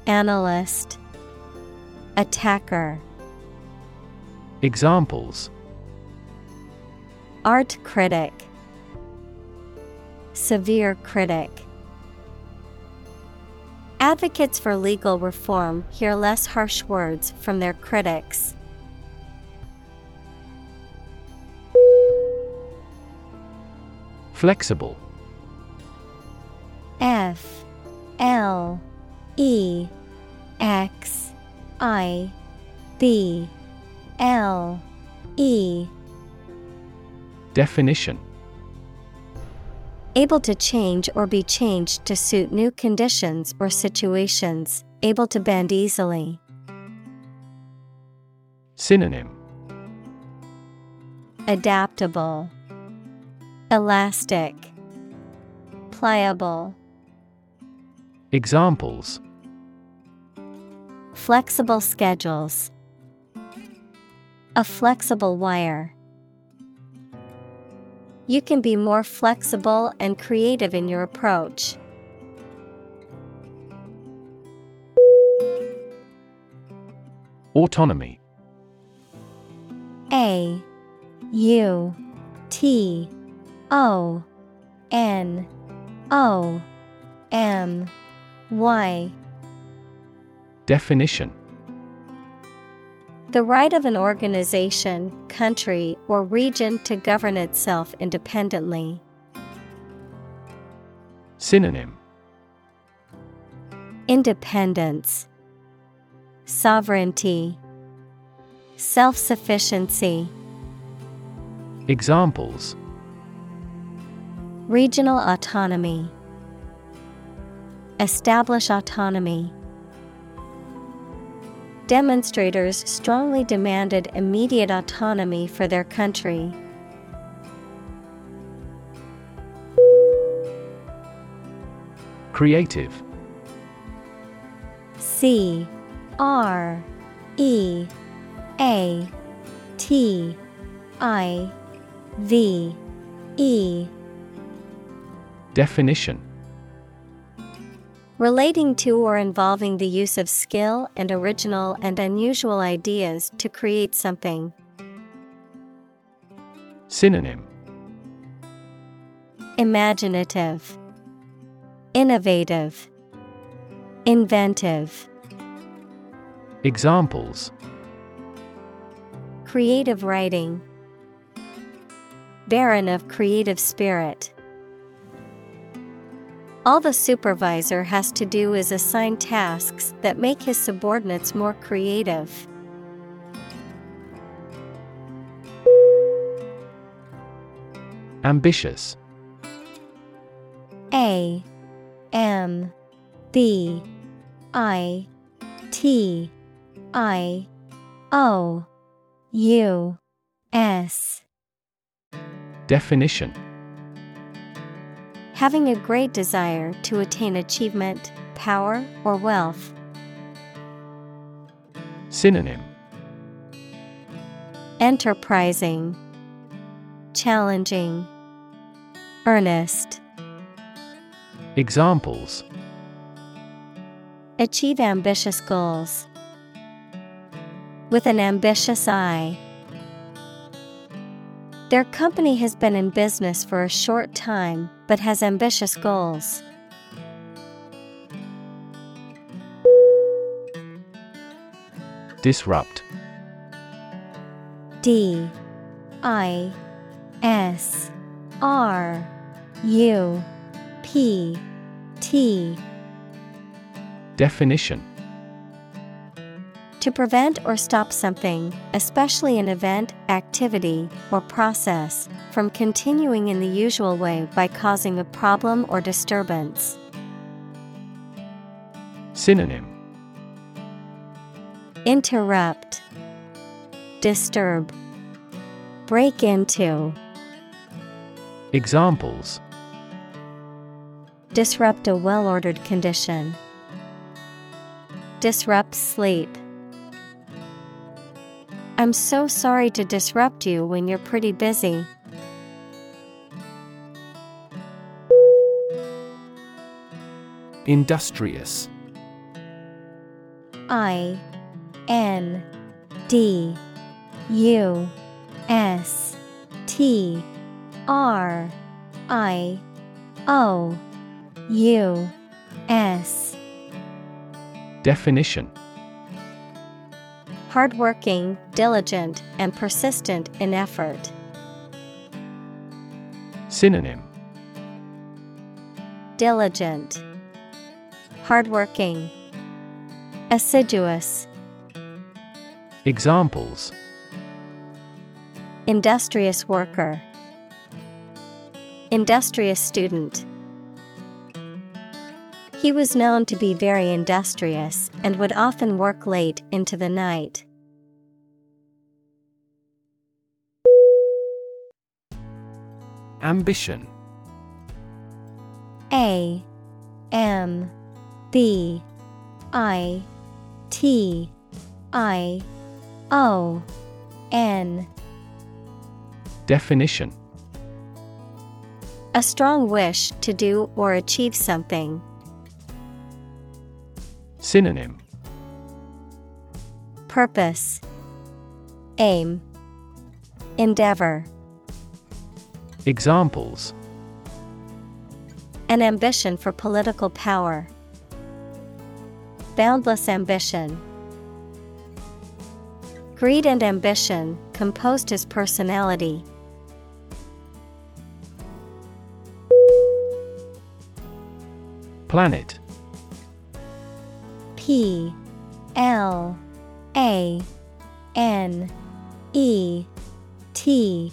Analyst, Attacker.
Examples
Art critic, Severe critic. Advocates for legal reform hear less harsh words from their critics.
Flexible
F L E X I B L E
Definition.
Able to change or be changed to suit new conditions or situations, able to bend easily.
Synonym.
Adaptable, Elastic, Pliable.
Examples.
Flexible schedules, A flexible wire. You can be more flexible and creative in your approach.
Autonomy.
A U T O N O M Y.
Definition
The right of an organization, country, or region to govern itself independently.
Synonym
Independence, Sovereignty, Self sufficiency.
Examples
Regional autonomy. Establish autonomy. Demonstrators strongly demanded immediate autonomy for their country.
Creative.
C R E A T I V E.
Definition
Relating to or involving the use of skill and original and unusual ideas to create something.
Synonym
Imaginative, Innovative, Inventive.
Examples
Creative writing, Barren of creative spirit. All the supervisor has to do is assign tasks that make his subordinates more creative.
Ambitious.
A M B I T I O U S.
Definition
Having a great desire to attain achievement, power, or wealth.
Synonym
Enterprising, Challenging, Earnest.
Examples
Achieve ambitious goals. With an ambitious eye. Their company has been in business for a short time but has ambitious goals.
Disrupt.
D. I. S. R. U. P. T.
Definition
To prevent or stop something, especially an event, activity, or process, from continuing in the usual way by causing a problem or disturbance.
Synonym
Interrupt, Disturb, Break into,
Examples
Disrupt a well ordered condition. Disrupt sleep. I'm so sorry to disrupt you when you're pretty busy.
Industrious.
I N D U S T R I O U S.
Definition
Hardworking, diligent, and persistent in effort.
Synonym
Diligent, Hardworking, Assiduous.
Examples
Industrious worker, Industrious student. He was known to be very industrious and would often work late into the night.
Ambition.
A M B I T I O N.
Definition.
A strong wish to do or achieve something.
Synonym.
Purpose. Aim. Endeavor
Examples
An ambition for political power. Boundless ambition. Greed and ambition composed his personality.
Planet
P L A N E T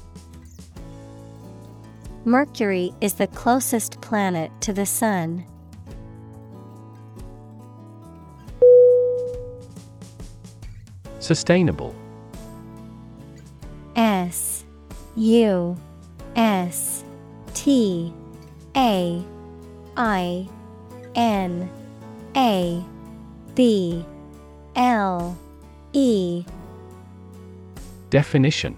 Mercury is the closest planet to the Sun.
Sustainable.
S U S T A I N A B L E.
Definition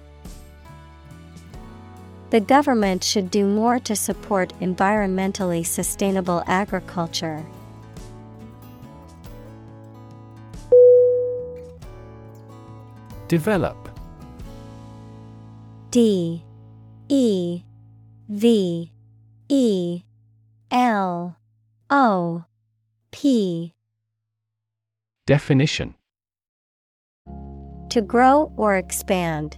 The government should do more to support environmentally sustainable agriculture.
Develop.
D. E. V. E. L. O. P.
Definition.
To grow or expand,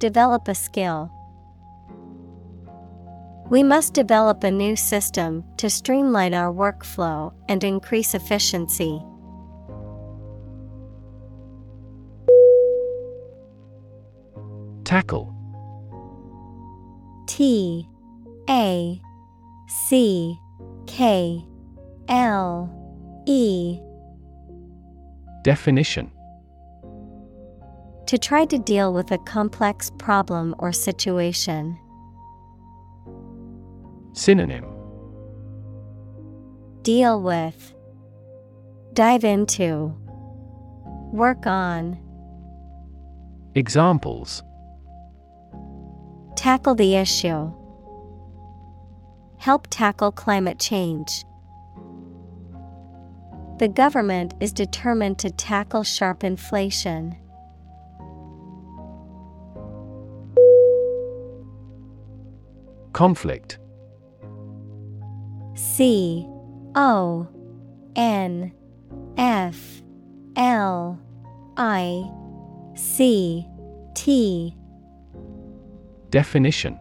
Develop a skill. We must develop a new system to streamline our workflow and increase efficiency.
Tackle
T A C K L E
Definition
To try to deal with a complex problem or situation.
Synonym
Deal with, Dive into, Work on.
Examples
Tackle the issue. Help tackle climate change. The government is determined to tackle sharp inflation.
Conflict.
C O N F L I C T.
Definition.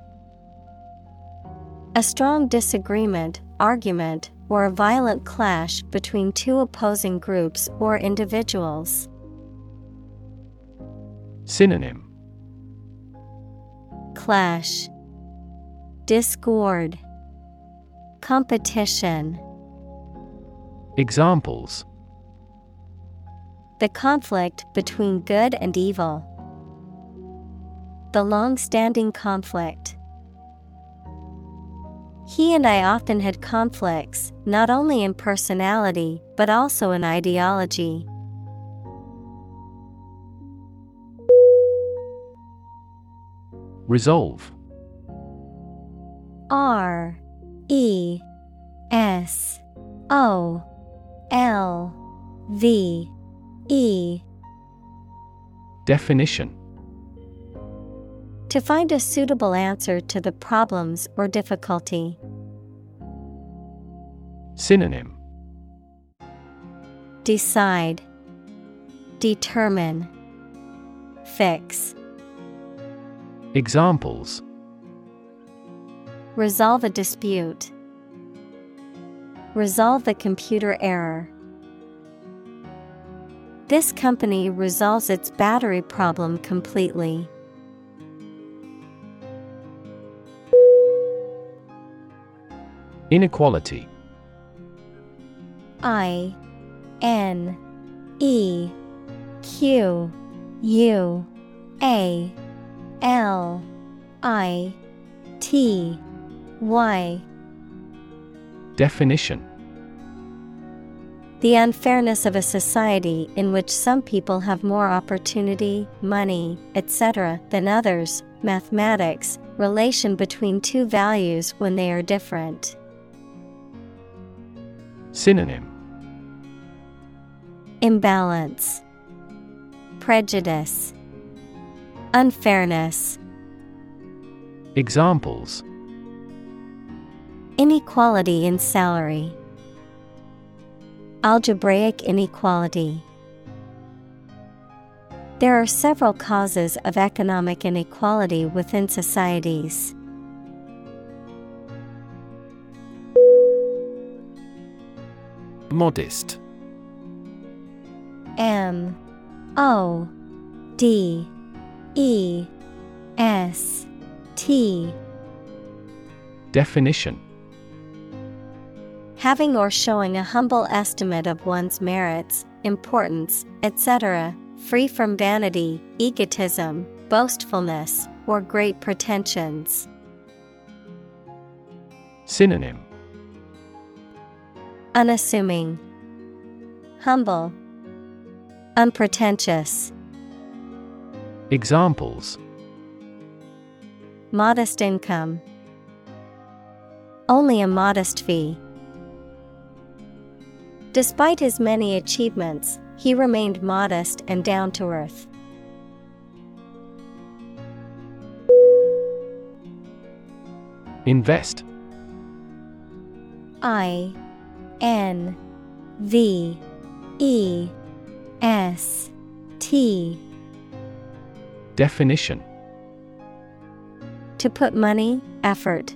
A strong disagreement, argument, or a violent clash between two opposing groups or individuals.
Synonym.
Clash, Discord, Competition.
Examples
The conflict between good and evil. The long standing conflict. He and I often had conflicts, not only in personality, but also in ideology.
Resolve
R E S O L V E.
Definition.
To find a suitable answer to the problems or difficulty.
Synonym.
Decide, Determine, Fix.
Examples
Resolve a dispute. Resolve the computer error. This company resolves its battery problem completely.
Inequality
I N E Q U A L I T Y
Definition
The unfairness of a society in which some people have more opportunity, money, etc., than others, mathematics, relation between two values when they are different.
Synonym
Imbalance, Prejudice, Unfairness.
Examples
Inequality in salary. Algebraic inequality. There are several causes of economic inequality within societies.
Modest
M O D E S T
Definition
Having or showing a humble estimate of one's merits, importance, etc., free from vanity, egotism, boastfulness, or great pretensions.
Synonym
Unassuming, Humble, Unpretentious.
Examples
Modest income. Only a modest fee. Despite his many achievements, he remained modest and down to earth.
Invest.
I N V E S T.
Definition.
To put money, effort,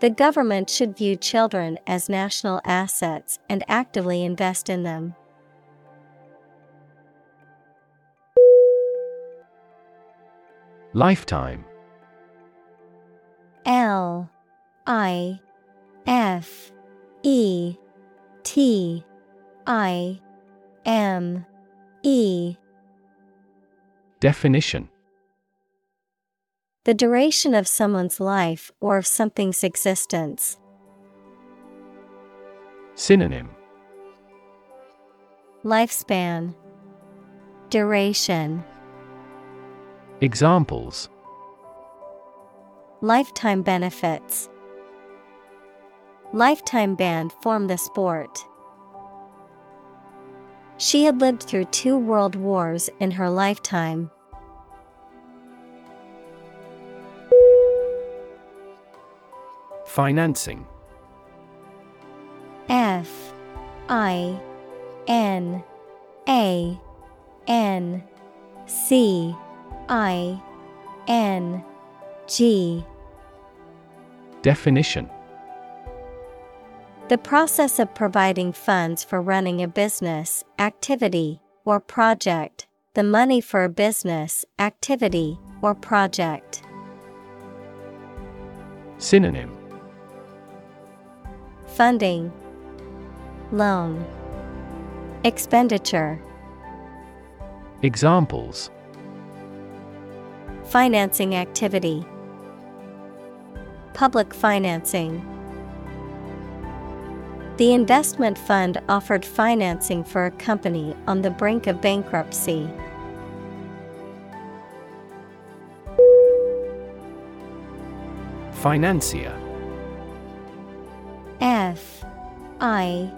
The government should view children as national assets and actively invest in them.
Lifetime.
L I F E T I M E.
Definition
The duration of someone's life or of something's existence.
Synonym
Lifespan Duration
Examples
Lifetime benefits Lifetime ban formed the sport. She had lived through two world wars in her lifetime.
Financing.
F I N A N C I N G.
Definition.
The process of providing funds for running a business, activity, or project, the money for a business, activity, or project.
Synonym
Funding, Loan, Expenditure,
Examples
Financing activity, Public financing. The investment fund offered financing for a company on the brink of bankruptcy.
Financier
I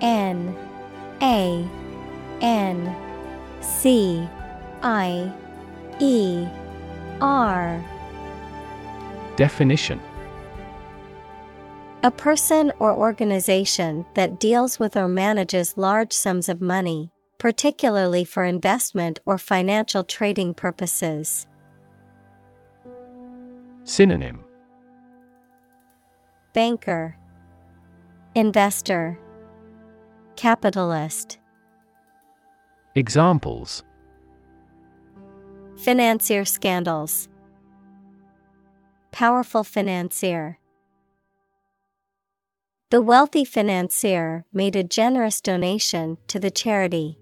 N A N C I E R
Definition.
A person or organization that deals with or manages large sums of money, particularly for investment or financial trading purposes.
Synonym.
Banker, Investor, Capitalist,
Examples.
Financier scandals, Powerful financier. The wealthy financier made a generous donation to the charity.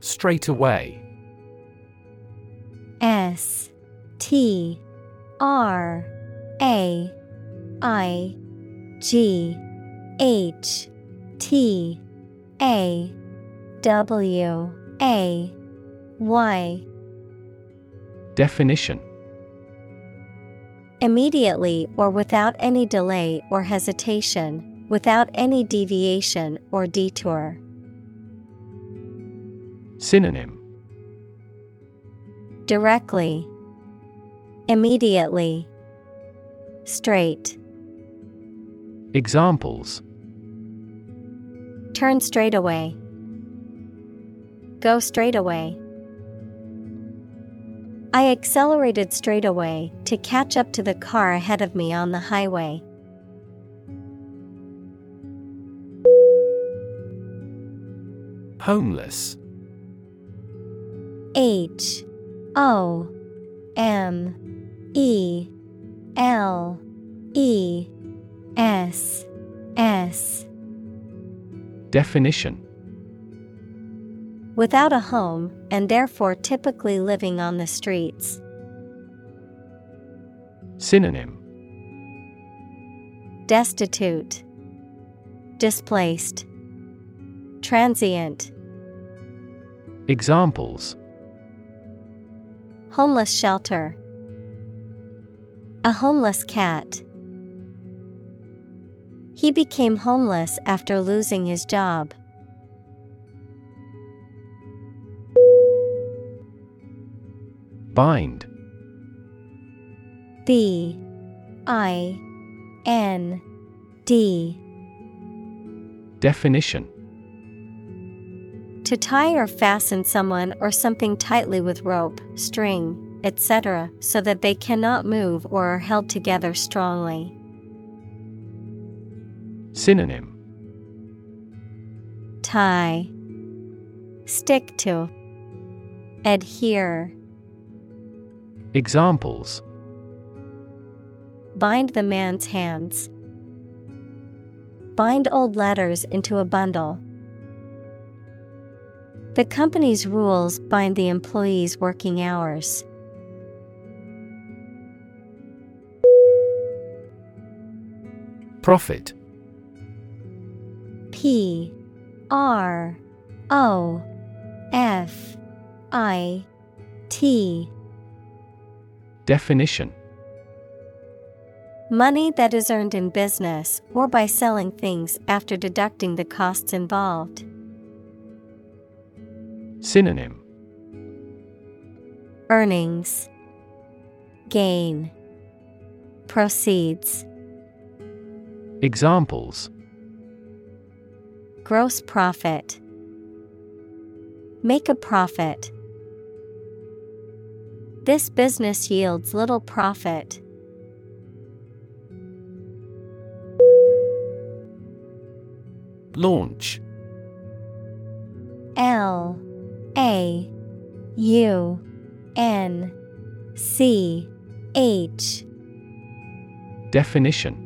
Straight away
S T R A I G H T A W A Y.
Definition.
Immediately or without any delay or hesitation, without any deviation or detour.
Synonym.
Directly, Immediately, Straight,
Examples.
Turn straight away, Go straight away. I accelerated straight away to catch up to the car ahead of me on the highway.
Homeless.
H O M E L E S S.
Definition.
Without a home and therefore typically living on the streets.
Synonym.
Destitute, Displaced, Transient,
Examples.
Homeless shelter, A homeless cat. He became homeless after losing his job.
Bind
B I N D
Definition
To tie or fasten someone or something tightly with rope, string, etc., so that they cannot move or are held together strongly.
Synonym
Tie, Stick to, Adhere.
Examples
Bind the man's hands. Bind old letters into a bundle. The company's rules bind the employee's working hours.
Profit.
P R O F I T.
Definition.
Money that is earned in business or by selling things after deducting the costs involved.
Synonym.
Earnings. Gain. Proceeds
Examples.
Gross profit. Make a profit. This business yields little profit.
Launch.
L A U N C H.
Definition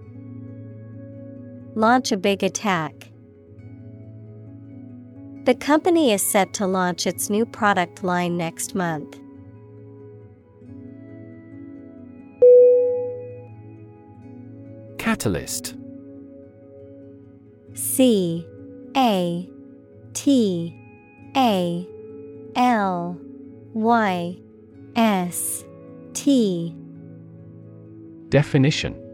Launch a big attack. The company is set to launch its new product line next month.
Catalyst
C A T A L Y S T
Definition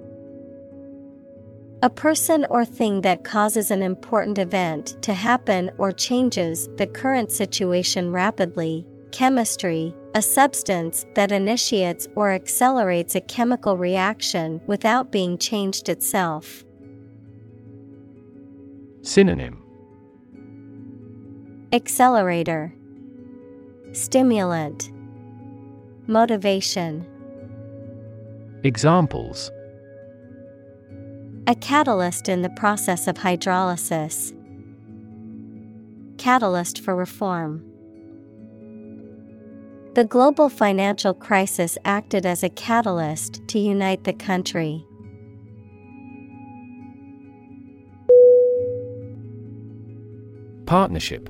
A person or thing that causes an important event to happen or changes the current situation rapidly. Chemistry, a substance that initiates or accelerates a chemical reaction without being changed itself.
Synonym
Accelerator, Stimulant, Motivation.
Examples
A catalyst in the process of hydrolysis. Catalyst for reform. The global financial crisis acted as a catalyst to unite the country.
Partnership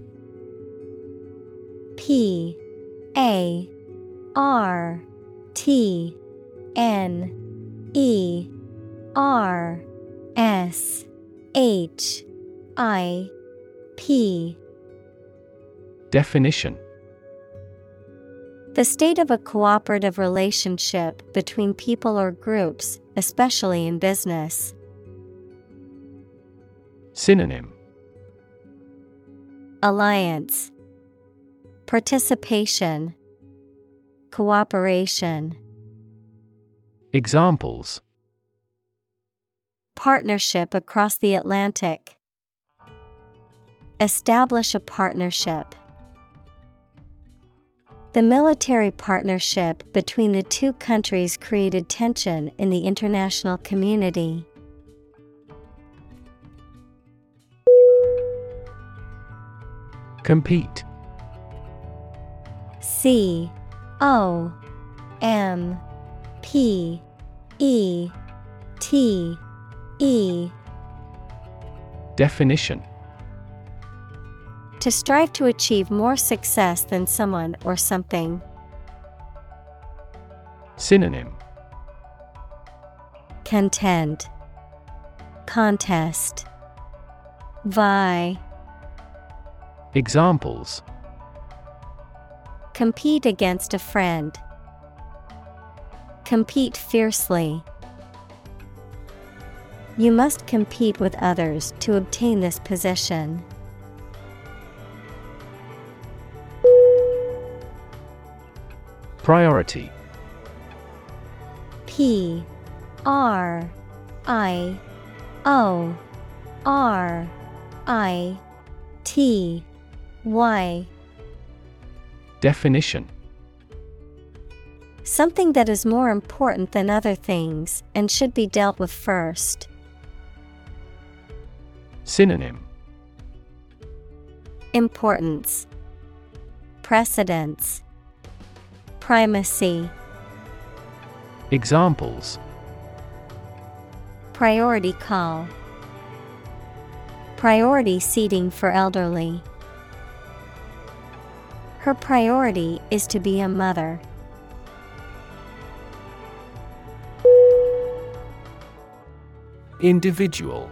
P A R T N E R S H I P.
Definition.
The state of a cooperative relationship between people or groups, especially in business.
Synonym.
Alliance. Participation. Cooperation.
Examples
Partnership across the Atlantic. Establish a partnership. The military partnership between the two countries created tension in the international community.
Compete
C O M P E T E.
Definition.
To strive to achieve more success than someone or something.
Synonym.
Contend. Contest. Vie.
Examples.
Compete against a friend. Compete fiercely. You must compete with others to obtain this position.
Priority
P R I O R I T Y
Definition
Something that is more important than other things and should be dealt with first.
Synonym.
Importance. Precedence. Primacy.
Examples.
Priority call. Priority seating for elderly. Her priority is to be a mother.
Individual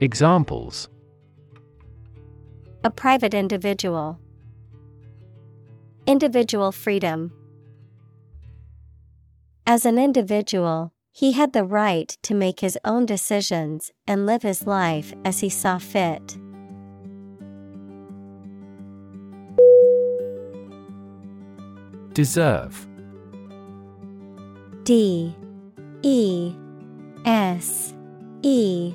Examples
A private individual. Individual freedom. As an individual, he had the right to make his own decisions and live his life as he saw fit.
Deserve
D E S E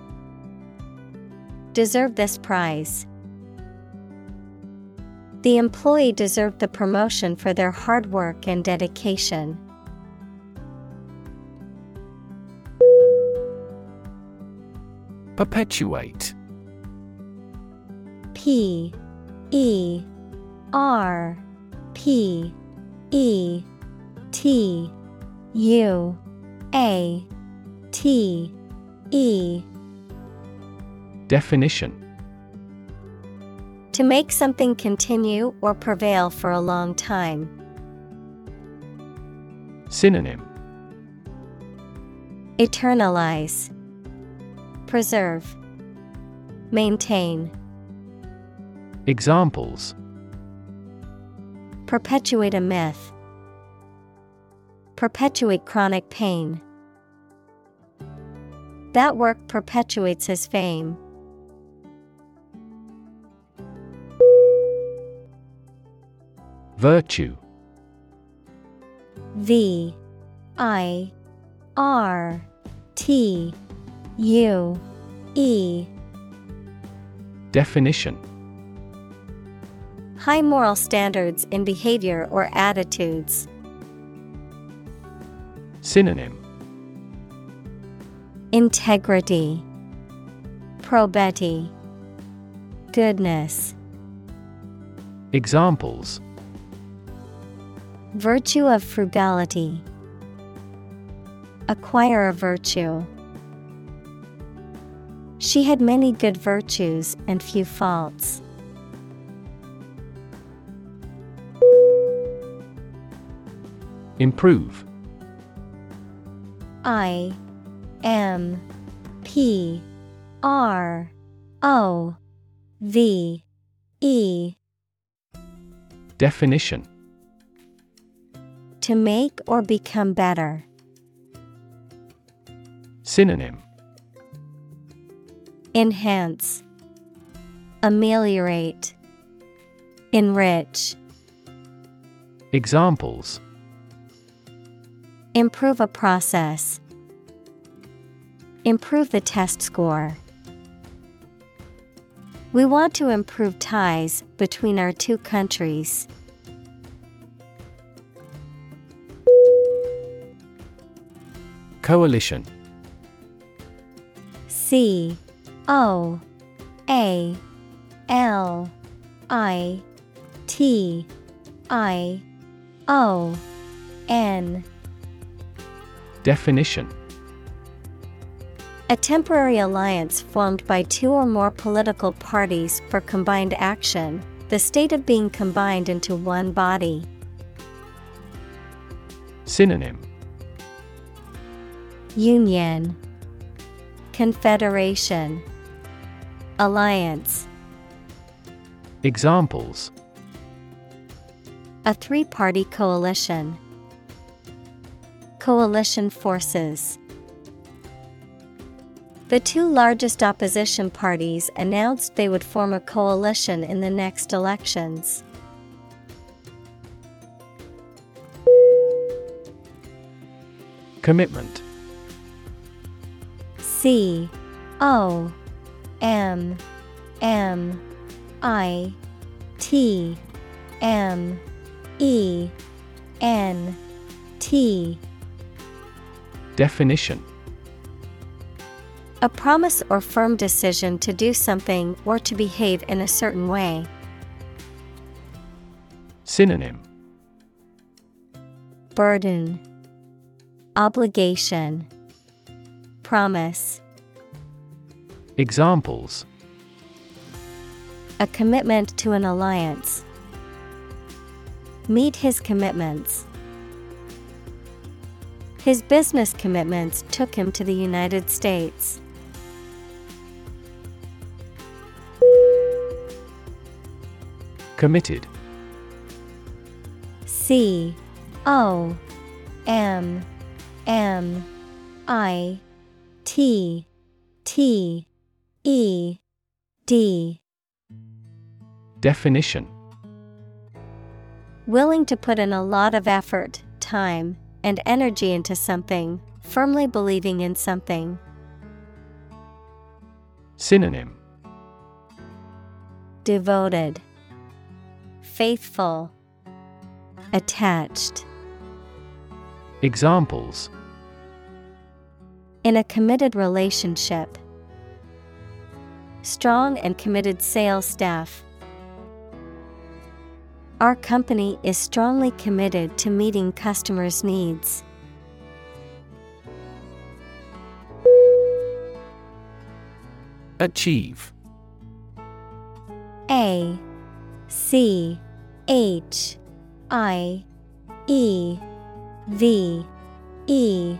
Deserve this prize. The employee deserved the promotion for their hard work and dedication.
Perpetuate
P E R P E T U A T E
Definition
To make something continue or prevail for a long time.
Synonym
Eternalize Preserve Maintain
Examples
Perpetuate a myth. Perpetuate chronic pain. That work perpetuates his fame.
Virtue.
V I R T U E.
Definition.
High moral standards in behavior or attitudes.
Synonym.
Integrity, Probity, Goodness.
Examples
Virtue of frugality. Acquire a virtue. She had many good virtues and few faults.
Improve
I M P R O V E
Definition
To make or become better.
Synonym
Enhance, Ameliorate, Enrich.
Examples
Improve a process. Improve the test score. We want to improve ties between our two countries.
Coalition.
C O A L I T I O N.
Definition.
A temporary alliance formed by two or more political parties for combined action, the state of being combined into one body.
Synonym
Union Confederation Alliance
Examples
A three party coalition. Coalition forces. The two largest opposition parties announced they would form a coalition in the next elections.
Commitment
C. O. M. M. I. T. M. E. N. T.
Definition.
A promise or firm decision to do something or to behave in a certain way.
Synonym.
Burden. Obligation Promise
Examples
A commitment to an alliance. Meet his commitments. His business commitments took him to the United States.
Committed
C O M M I T T E D.
Definition.
Willing to put in a lot of effort, time, and energy into something, firmly believing in something.
Synonym.
Devoted, Faithful, Attached.
Examples
In a committed relationship, strong and committed sales staff. Our company is strongly committed to meeting customers' needs.
Achieve
A C H I E V E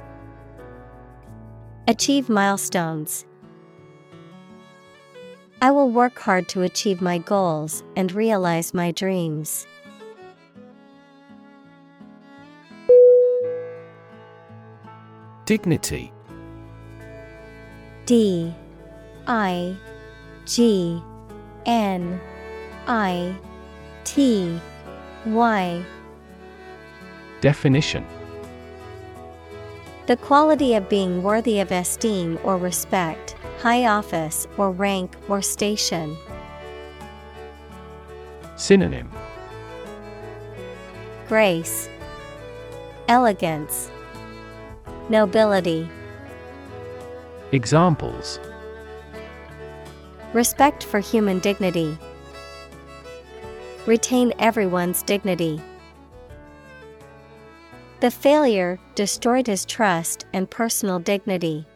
Achieve milestones. I will work hard to achieve my goals and realize my dreams.
Dignity
D I G N I T Y
Definition
The quality of being worthy of esteem or respect, high office or rank or station.
Synonym
Grace, Elegance, Nobility.
Examples
Respect for human dignity. Retain everyone's dignity. The failure destroyed his trust and personal dignity.